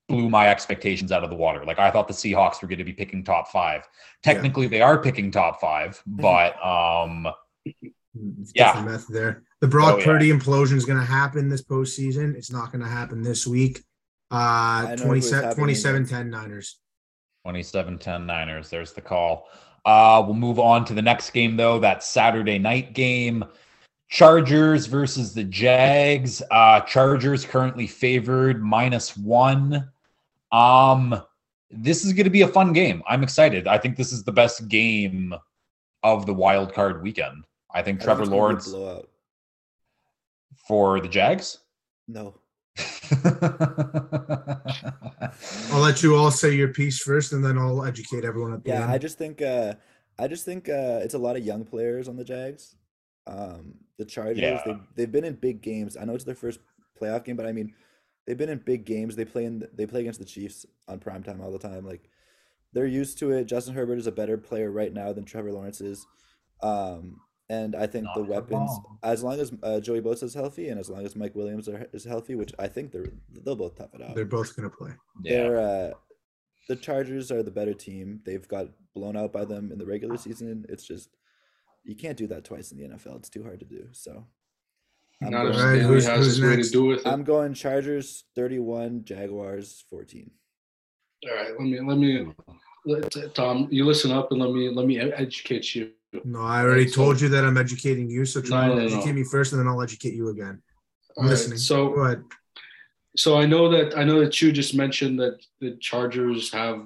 blew my expectations out of the water. Like I thought the Seahawks were going to be picking top five. Technically, they are picking top five, but um, It's Yeah. different method there. The Brock Oh, yeah. Purdy implosion is going to happen this postseason. It's not going to happen this week. Uh, know it was 27, happening 27 against- 10 Niners. 27-10 Niners. There's the call. Uh, we'll move on to the next game though. That Saturday night game. Chargers versus the Jags. Uh, Chargers currently favored minus one. Um, this is going to be a fun game. I'm excited. I think this is the best game of the wild card weekend. I think I Trevor it's gonna be a Lawrence for the Jags. No, I'll let you all say your piece first, and then I'll educate everyone at the yeah, end. I just think uh, I just think uh, it's a lot of young players on the Jags. Um, the Chargers, Yeah. they've, they've been in big games. I know it's their first playoff game, but I mean, they've been in big games. They play in they play against the Chiefs on prime time all the time. Like they're used to it. Justin Herbert is a better player right now than Trevor Lawrence is. Um, And I think Not the weapons, long. as long as uh, Joey Bosa is healthy, and as long as Mike Williams are, is healthy, which I think they're they'll both tough it out. They're both gonna play. They're uh, the Chargers are the better team. They've got blown out by them in the regular season. It's just you can't do that twice in the NFL. It's too hard to do. So I'm Not going, Alright, Stanley who's- who's his to next? do with it. I'm going Chargers 31, Jaguars 14. All right, let me let me let, Tom, you listen up and let me let me educate you. No, I already So- told you that I'm educating you. So try No, and no, no. educate me first, and then I'll educate you again. I'm All right, listening. so Go ahead. so I know that I know that you just mentioned that the Chargers have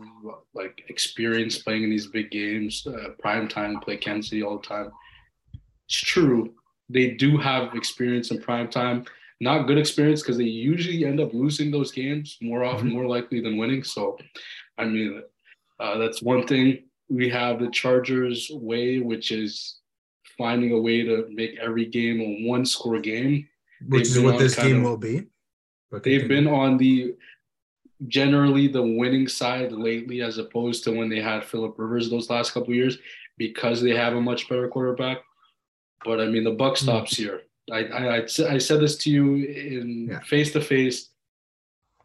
like experience playing in these big games, uh, prime time, play Kansas City all the time. It's true. They do have experience in prime time. Not good experience because they usually end up losing those games more often, more likely than winning. So, I mean, uh, that's one thing. We have the Chargers way, which is finding a way to make every game a one score game. Which they've is what this game of- will be. But they've continue. been on the generally the winning side lately as opposed to when they had Philip Rivers those last couple of years because they have a much better quarterback. But I mean, the buck hmm. stops here. I, said I said this to you in face to face.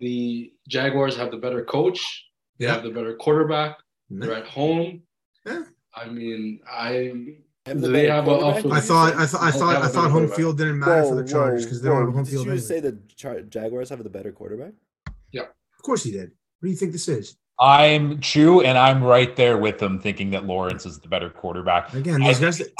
The Jaguars have the better coach. They Yeah. have the better quarterback. Mm-hmm. They're at home. Yeah. I mean, I the they have a quarterback, I thought. I thought, I thought, have thought home field didn't matter for the Chargers because they don't whoa, have a home Did field. you anyway. say the Char- Jaguars have the better quarterback? Yeah, of course he did. What do you think this is? I'm true, and I'm right there with them, thinking that Lawrence is the better quarterback. Again, I these think guys. it's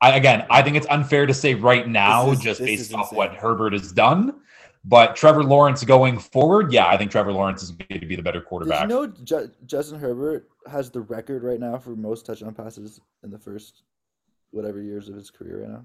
I, again, I think it's unfair to say right now, is- just based off insane. what Herbert has done. But Trevor Lawrence going forward, yeah, I think Trevor Lawrence is going to be the better Did quarterback. you know Ju- Justin Herbert has the record right now for most touchdown passes in the first whatever years of his career right now?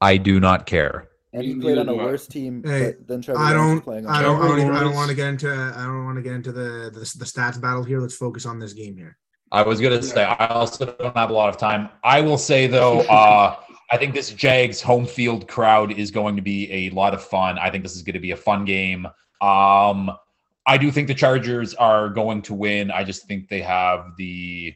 I do not care. And he played on a worse team Hey, than Trevor I Lawrence don't, playing I on. don't, I don't, even, I don't want to get into, I don't want to get into the, the the stats battle here. Let's focus on this game here. I was going to say, I also don't have a lot of time. I will say, though, uh, I think this Jags home field crowd is going to be a lot of fun. I think this is going to be a fun game. Um, I do think the Chargers are going to win. I just think they have the.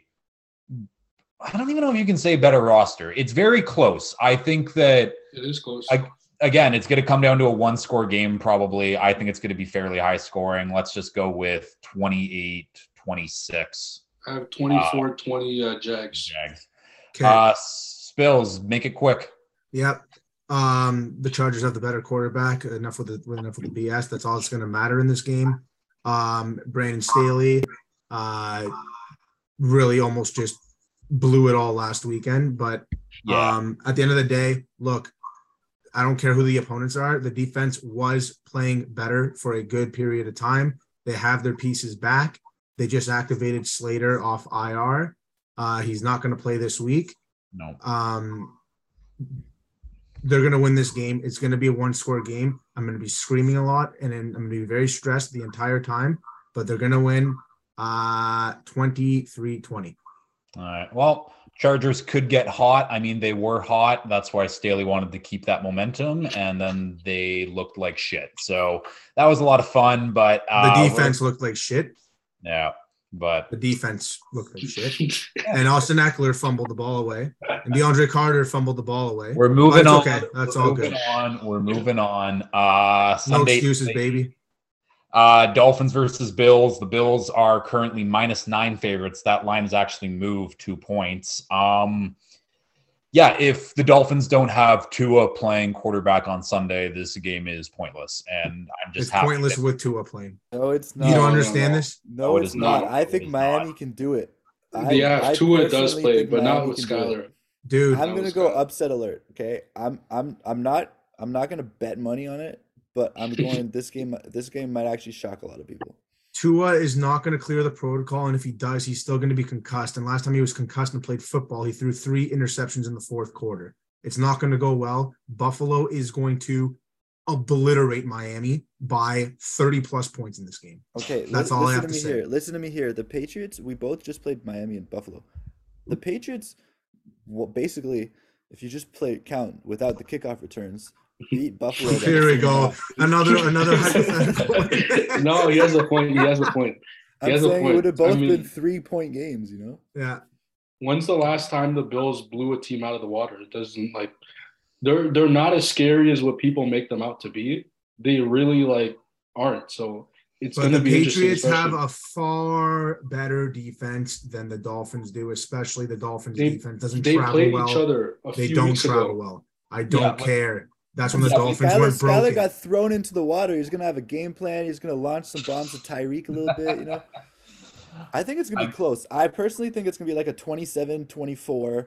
I don't even know if you can say better roster. It's very close. I think that it is close. I- again, it's going to come down to a one score game, probably. I think it's going to be fairly high scoring. Let's just go with 28 26 I have 24 20 uh, Jags. Jags. Okay. Uh, Spillz, make it quick. Yep. Um, the Chargers have the better quarterback. Enough with the enough with the BS. That's all that's going to matter in this game. Um, Brandon Staley, uh, really almost just blew it all last weekend. But Yeah. um, at the end of the day, look, I don't care who the opponents are. The defense was playing better for a good period of time. They have their pieces back. They just activated Slater off IR. Uh, he's not going to play this week. no. Um, they're going to win this game. It's going to be a one score game. I'm going to be screaming a lot and then I'm going to be very stressed the entire time, but they're going to win uh 23 20. All right. Well, Chargers could get hot. I mean, they were hot. That's why Staley wanted to keep that momentum, and then they looked like shit. So that was a lot of fun. But The uh, defense looked like shit. Yeah. But The defense looked like shit. And Austin Ekeler fumbled the ball away. And DeAndre Carter fumbled the ball away. we're moving That's on. okay. That's We're all good. on. We're moving on. Uh, No Sunday, excuses, baby. Uh, Dolphins versus Bills. The Bills are currently minus nine favorites. That line has actually moved two points. Um, yeah, if the Dolphins don't have Tua playing quarterback on Sunday, this game is pointless. And I'm just It's happy pointless that- with Tua playing. No, it's not. You don't understand no. this? No, No, it it's not. not. I think Miami not. can do it. I, yeah, I if Tua does play, think but not with can. Skylar. Dude, I'm gonna go bad. upset alert. Okay, I'm I'm I'm not I'm not gonna bet money on it, but I'm going this game. This game might actually shock a lot of people. Tua is not going to clear the protocol, and if he does, he's still going to be concussed. And last time he was concussed and played football, he threw three interceptions in the fourth quarter. It's not going to go well. Buffalo is going to obliterate Miami by 30 plus points in this game. Okay, That's all I have to to say. here. Listen to me here. The Patriots. We both just played Miami and Buffalo. The Patriots, well, basically, if you just play count without the kickoff returns, beat Buffalo. Here we go. Another another hypothetical. no, he has a point. He has a point. I'm has a saying it would have I both been three point games. You know. yeah. When's the last time the Bills blew a team out of the water? It doesn't like they're they're not as scary as what people make them out to be. They really like aren't. So it's But going to the be Patriots have a far better defense than the Dolphins do, especially the Dolphins They- defense doesn't they travel played well. each other a they few don't weeks travel ago. well. I don't Yeah, but- care. That's when the Yeah, Dolphins Skylar, Skylar broken. got thrown into the water. He's gonna have a game plan. He's gonna launch some bombs to Tyreek a little bit. You know, I think it's gonna be close. I personally think it's gonna be like a 27-24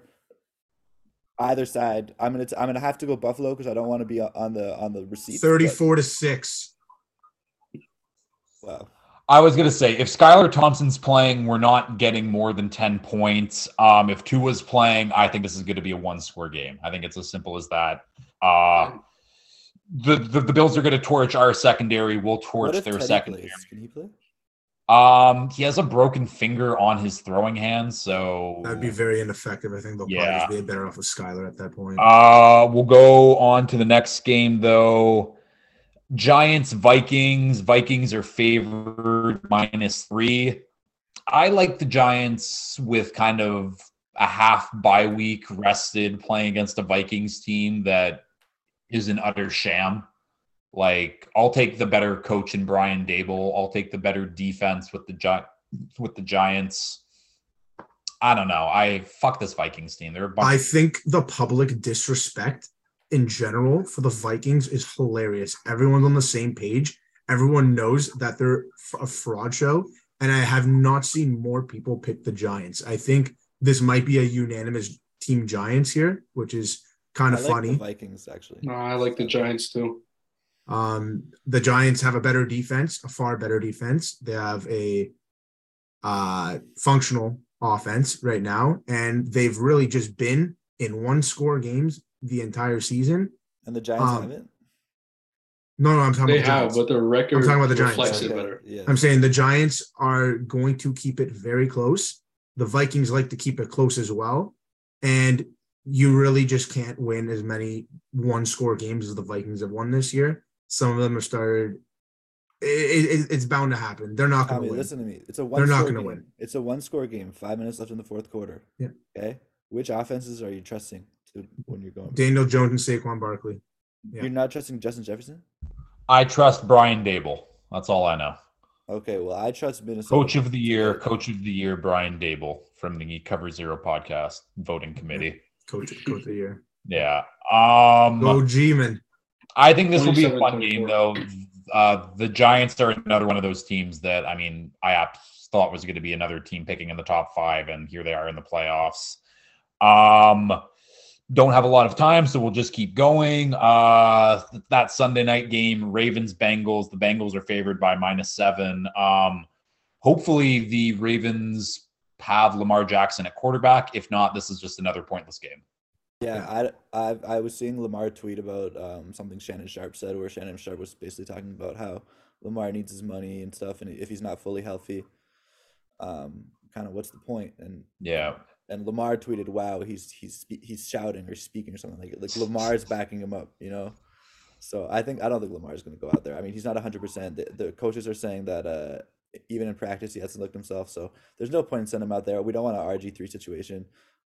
either side. I'm gonna t- I'm gonna have to go Buffalo because I don't want to be on the on the receipt. 34 to 6. Wow. I was gonna say if Skylar Thompson's playing, we're not getting more than ten points. Um, if was playing, I think this is going to be a one-score game. I think it's as simple as that. Uh, the, the the Bills are going to torch our secondary. We'll torch their Teddy secondary. plays? Can he play? Um, he has a broken finger on his throwing hand, so That'd be very ineffective. I think they'll probably Yeah. just be better off with Skylar at that point. Uh, we'll go on to the next game though. Giants Vikings. Vikings are favored minus three. I like the Giants with kind of a half bye week rested playing against a Vikings team that is an utter sham. Like I'll take the better coach in Brian Daboll. I'll take the better defense with the Gi- with the Giants. I don't know. I fuck this Vikings team. They're I think the public disrespect in general for the Vikings is hilarious. Everyone's on the same page. Everyone knows that they're a fraud show. And I have not seen more people pick the Giants. I think this might be a unanimous team Giants here, which is kind I of like funny. the Vikings actually. No, I like the Giants too. Um, the Giants have a better defense, a far better defense. They have a uh, functional offense right now, and they've really just been in one score games the entire season. And the Giants Um, haven't. No, no, I'm talking They about the have, Giants. but their record I'm talking about the Giants. reflects it Okay, better. Yeah. I'm saying the Giants are going to keep it very close. The Vikings like to keep it close as well, and you really just can't win as many one score games as the Vikings have won this year. Some of them have started. It, it, it's bound to happen. They're not going to win. listen to me. It's a They're one. not score gonna game. win. It's a one-score game. Five minutes left in the fourth quarter. Yeah. Okay. Which offenses are you trusting to when you're going? Daniel Jones and Saquon Barkley. yeah. You're not trusting Justin Jefferson. I trust Brian Daboll. That's all I know. Okay. Well, I trust Minnesota. Coach of the year, coach of the year, Brian Daboll from the Cover Zero podcast voting committee. Coach, coach of the year. Yeah. Um, Go G-man. I think this will be a fun 27-24. game, though. Uh, the Giants are another one of those teams that I mean, I abs- thought was going to be another team picking in the top five, and here they are in the playoffs. Um, don't have a lot of time, so we'll just keep going. Uh, that Sunday night game, Ravens Bengals. The Bengals are favored by minus seven. Um, hopefully, the Ravens have Lamar Jackson at quarterback. If not, this is just another pointless game. Yeah, I, I I was seeing Lamar tweet about um, something Shannon Sharpe said, where Shannon Sharpe was basically talking about how Lamar needs his money and stuff, and if he's not fully healthy, um, kind of what's the point? And Yeah. And Lamar tweeted, "Wow, he's he's he's shouting or speaking or something like like Lamar's backing him up," you know. So I think I don't think Lamar's going to go out there. I mean, he's not hundred percent. The the coaches are saying that uh, even in practice he hasn't looked himself. So there's no point in sending him out there. We don't want an RG three situation.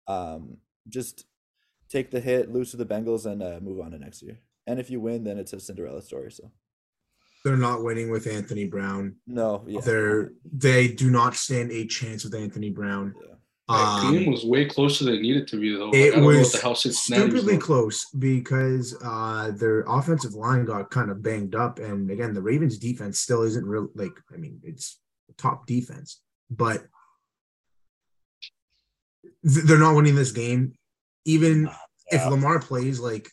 Um, just take the hit, lose to the Bengals, and uh, move on to next year. And if you win, then it's a Cinderella story. So They're not winning with Anthony Brown. no, yeah, They're they do not stand a chance with Anthony Brown. yeah. That game Um, was way closer than it needed to be, though. Like, it I don't know what was the hell stupidly close because uh, their offensive line got kind of banged up, and again, the Ravens' defense still isn't real. Like, I mean, it's top defense, but th- they're not winning this game. Even if Yeah. Lamar plays, like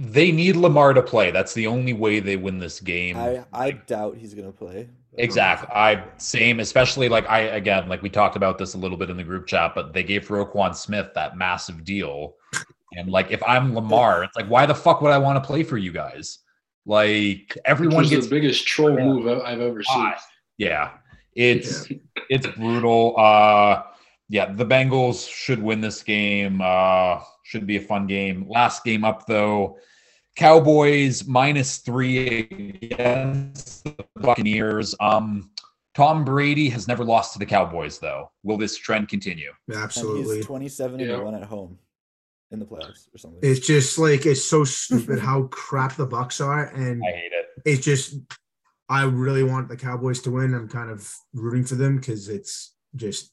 They need Lamar to play. That's the only way they win this game. I I doubt he's going to play. but- Exactly. I same, especially like I again, like we talked about this a little bit in the group chat, but they gave Roquan Smith that massive deal. And like if I'm Lamar, it's like why the fuck would I want to play for you guys? Like Which everyone gets the biggest troll Yeah. move I- I've ever seen. Ah, yeah. It's it's brutal. Uh yeah, the Bengals should win this game. Uh should be a fun game. Last game up though. Cowboys minus three against the Buccaneers. Um Tom Brady has never lost to the Cowboys, though. Will this trend continue? And Absolutely. he's 27 and 1 at home in the playoffs or something. It's just like it's so stupid how crap the Bucks are, and I hate it. it's just I really want the Cowboys to win. I'm kind of rooting for them because it's just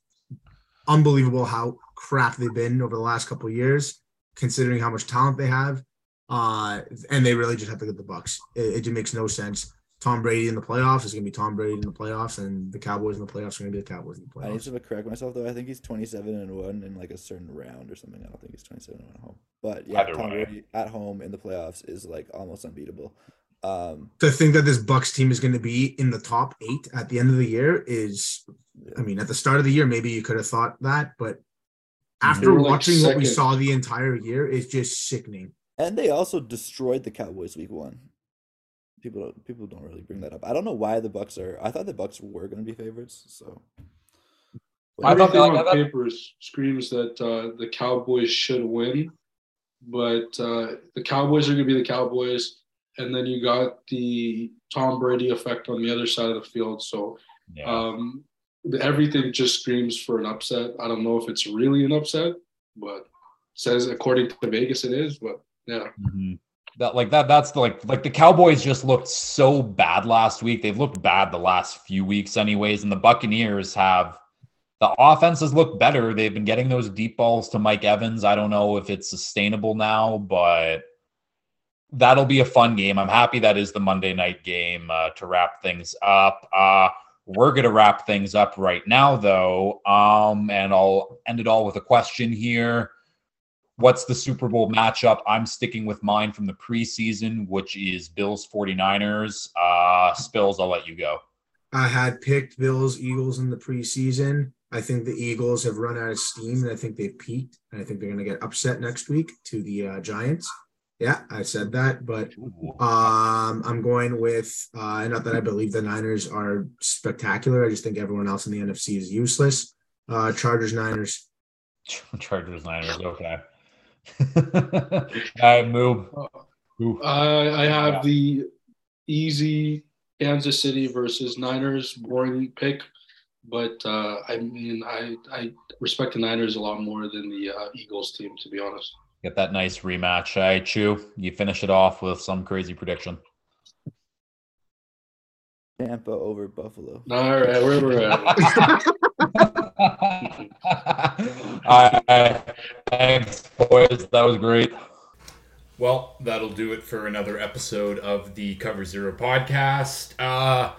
unbelievable how crap they've been over the last couple of years, considering how much talent they have. Uh, and they really just have to get the Bucks. It, it just makes no sense. Tom Brady in the playoffs is going to be Tom Brady in the playoffs, and the Cowboys in the playoffs are going to be the Cowboys in the playoffs. I need playoffs. to correct myself though. I think he's 27 and 1 in like a certain round or something. I don't think he's 27 and 1 at home. But yeah, Either Tom way. Brady at home in the playoffs is like almost unbeatable. Um, To think that this Bucks team is going to be in the top eight at the end of the year is I mean, at the start of the year, maybe you could have thought that, but after They like, watching what we saw the entire year, it's just sickening. And they also destroyed the Cowboys week 1. People don't, people don't really bring that up. I don't know why the Bucks are I thought the Bucks were going to be favorites, so I thought- Everything like, I on paper screams that uh, the Cowboys should win, but uh, the Cowboys are going to be the Cowboys, and then you got the Tom Brady effect on the other side of the field. So Yeah. um, everything just screams for an upset. I don't know if it's really an upset, but says according to Vegas it is. But yeah, Mhm. That like that that's the like like the Cowboys just looked so bad last week. They've looked bad the last few weeks anyways and the Buccaneers have the offenses look better. They've been getting those deep balls to Mike Evans. I don't know if it's sustainable now, but that'll be a fun game. I'm happy that is the Monday night game uh, to wrap things up. Uh we're going to wrap things up right now though. Um and I'll end it all with a question here what's the Super Bowl matchup? I'm sticking with mine from the preseason, which is Bills 49ers. Uh, Spillz, I'll let you go. I had picked Bills Eagles in the preseason. I think the Eagles have run out of steam, and I think they've peaked. And I think they're going to get upset next week to the uh, Giants. Yeah, I said that, but um, I'm going with uh, not that I believe the Niners are spectacular. I just think everyone else in the NFC is useless. Uh, Chargers Niners. Chargers, Niners. Okay. All right, move. Move. I, I have the easy Kansas City versus Niners boring pick, but uh, I mean I I respect the Niners a lot more than the uh, Eagles team to be honest. Get that nice rematch. All right, Chew, you finish it off with some crazy prediction. Tampa over Buffalo. All right, where we're at. All right. Thanks, boys. That was great. Well, that'll do it for another episode of the Cover Zero podcast. Uh,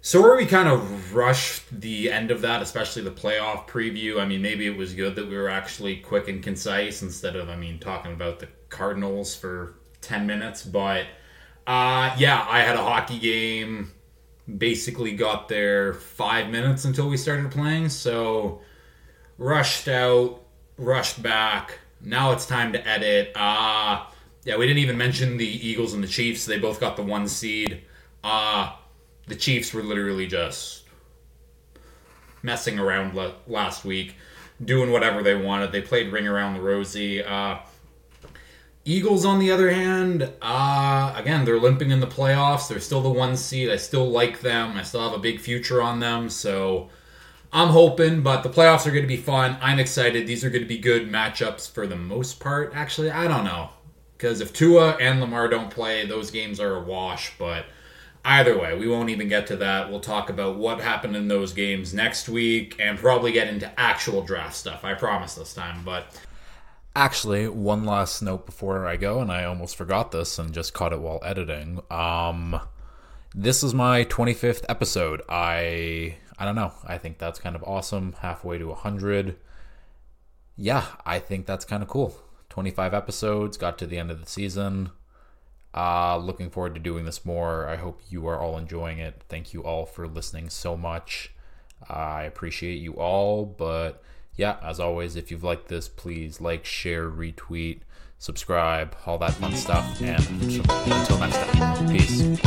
sorry we kind of rushed the end of that, especially the playoff preview. I mean, maybe it was good that we were actually quick and concise instead of, I mean, talking about the Cardinals for 10 minutes. But uh, yeah, I had a hockey game basically got there five minutes until we started playing. So rushed out, rushed back. Now it's time to edit. Uh yeah, we didn't even mention the Eagles and the Chiefs. They both got the one seed. Uh the Chiefs were literally just messing around last week, doing whatever they wanted. They played ring around the rosy. Uh Eagles, on the other hand, uh, again, they're limping in the playoffs. They're still the one seed. I still like them. I still have a big future on them. So I'm hoping, but the playoffs are going to be fun. I'm excited. These are going to be good matchups for the most part. Actually, I don't know. Because if Tua and Lamar don't play, those games are a wash. But either way, we won't even get to that. We'll talk about what happened in those games next week and probably get into actual draft stuff. I promise this time. But Actually, one last note before I go, and I almost forgot this and just caught it while editing. Um, this is my 25th episode. I I don't know. I think that's kind of awesome. Halfway to 100. Yeah, I think that's kind of cool. 25 episodes, got to the end of the season. Uh, looking forward to doing this more. I hope you are all enjoying it. Thank you all for listening so much. I appreciate you all, but yeah, as always, if you've liked this, please like, share, retweet, subscribe, all that fun stuff. And until next time, peace.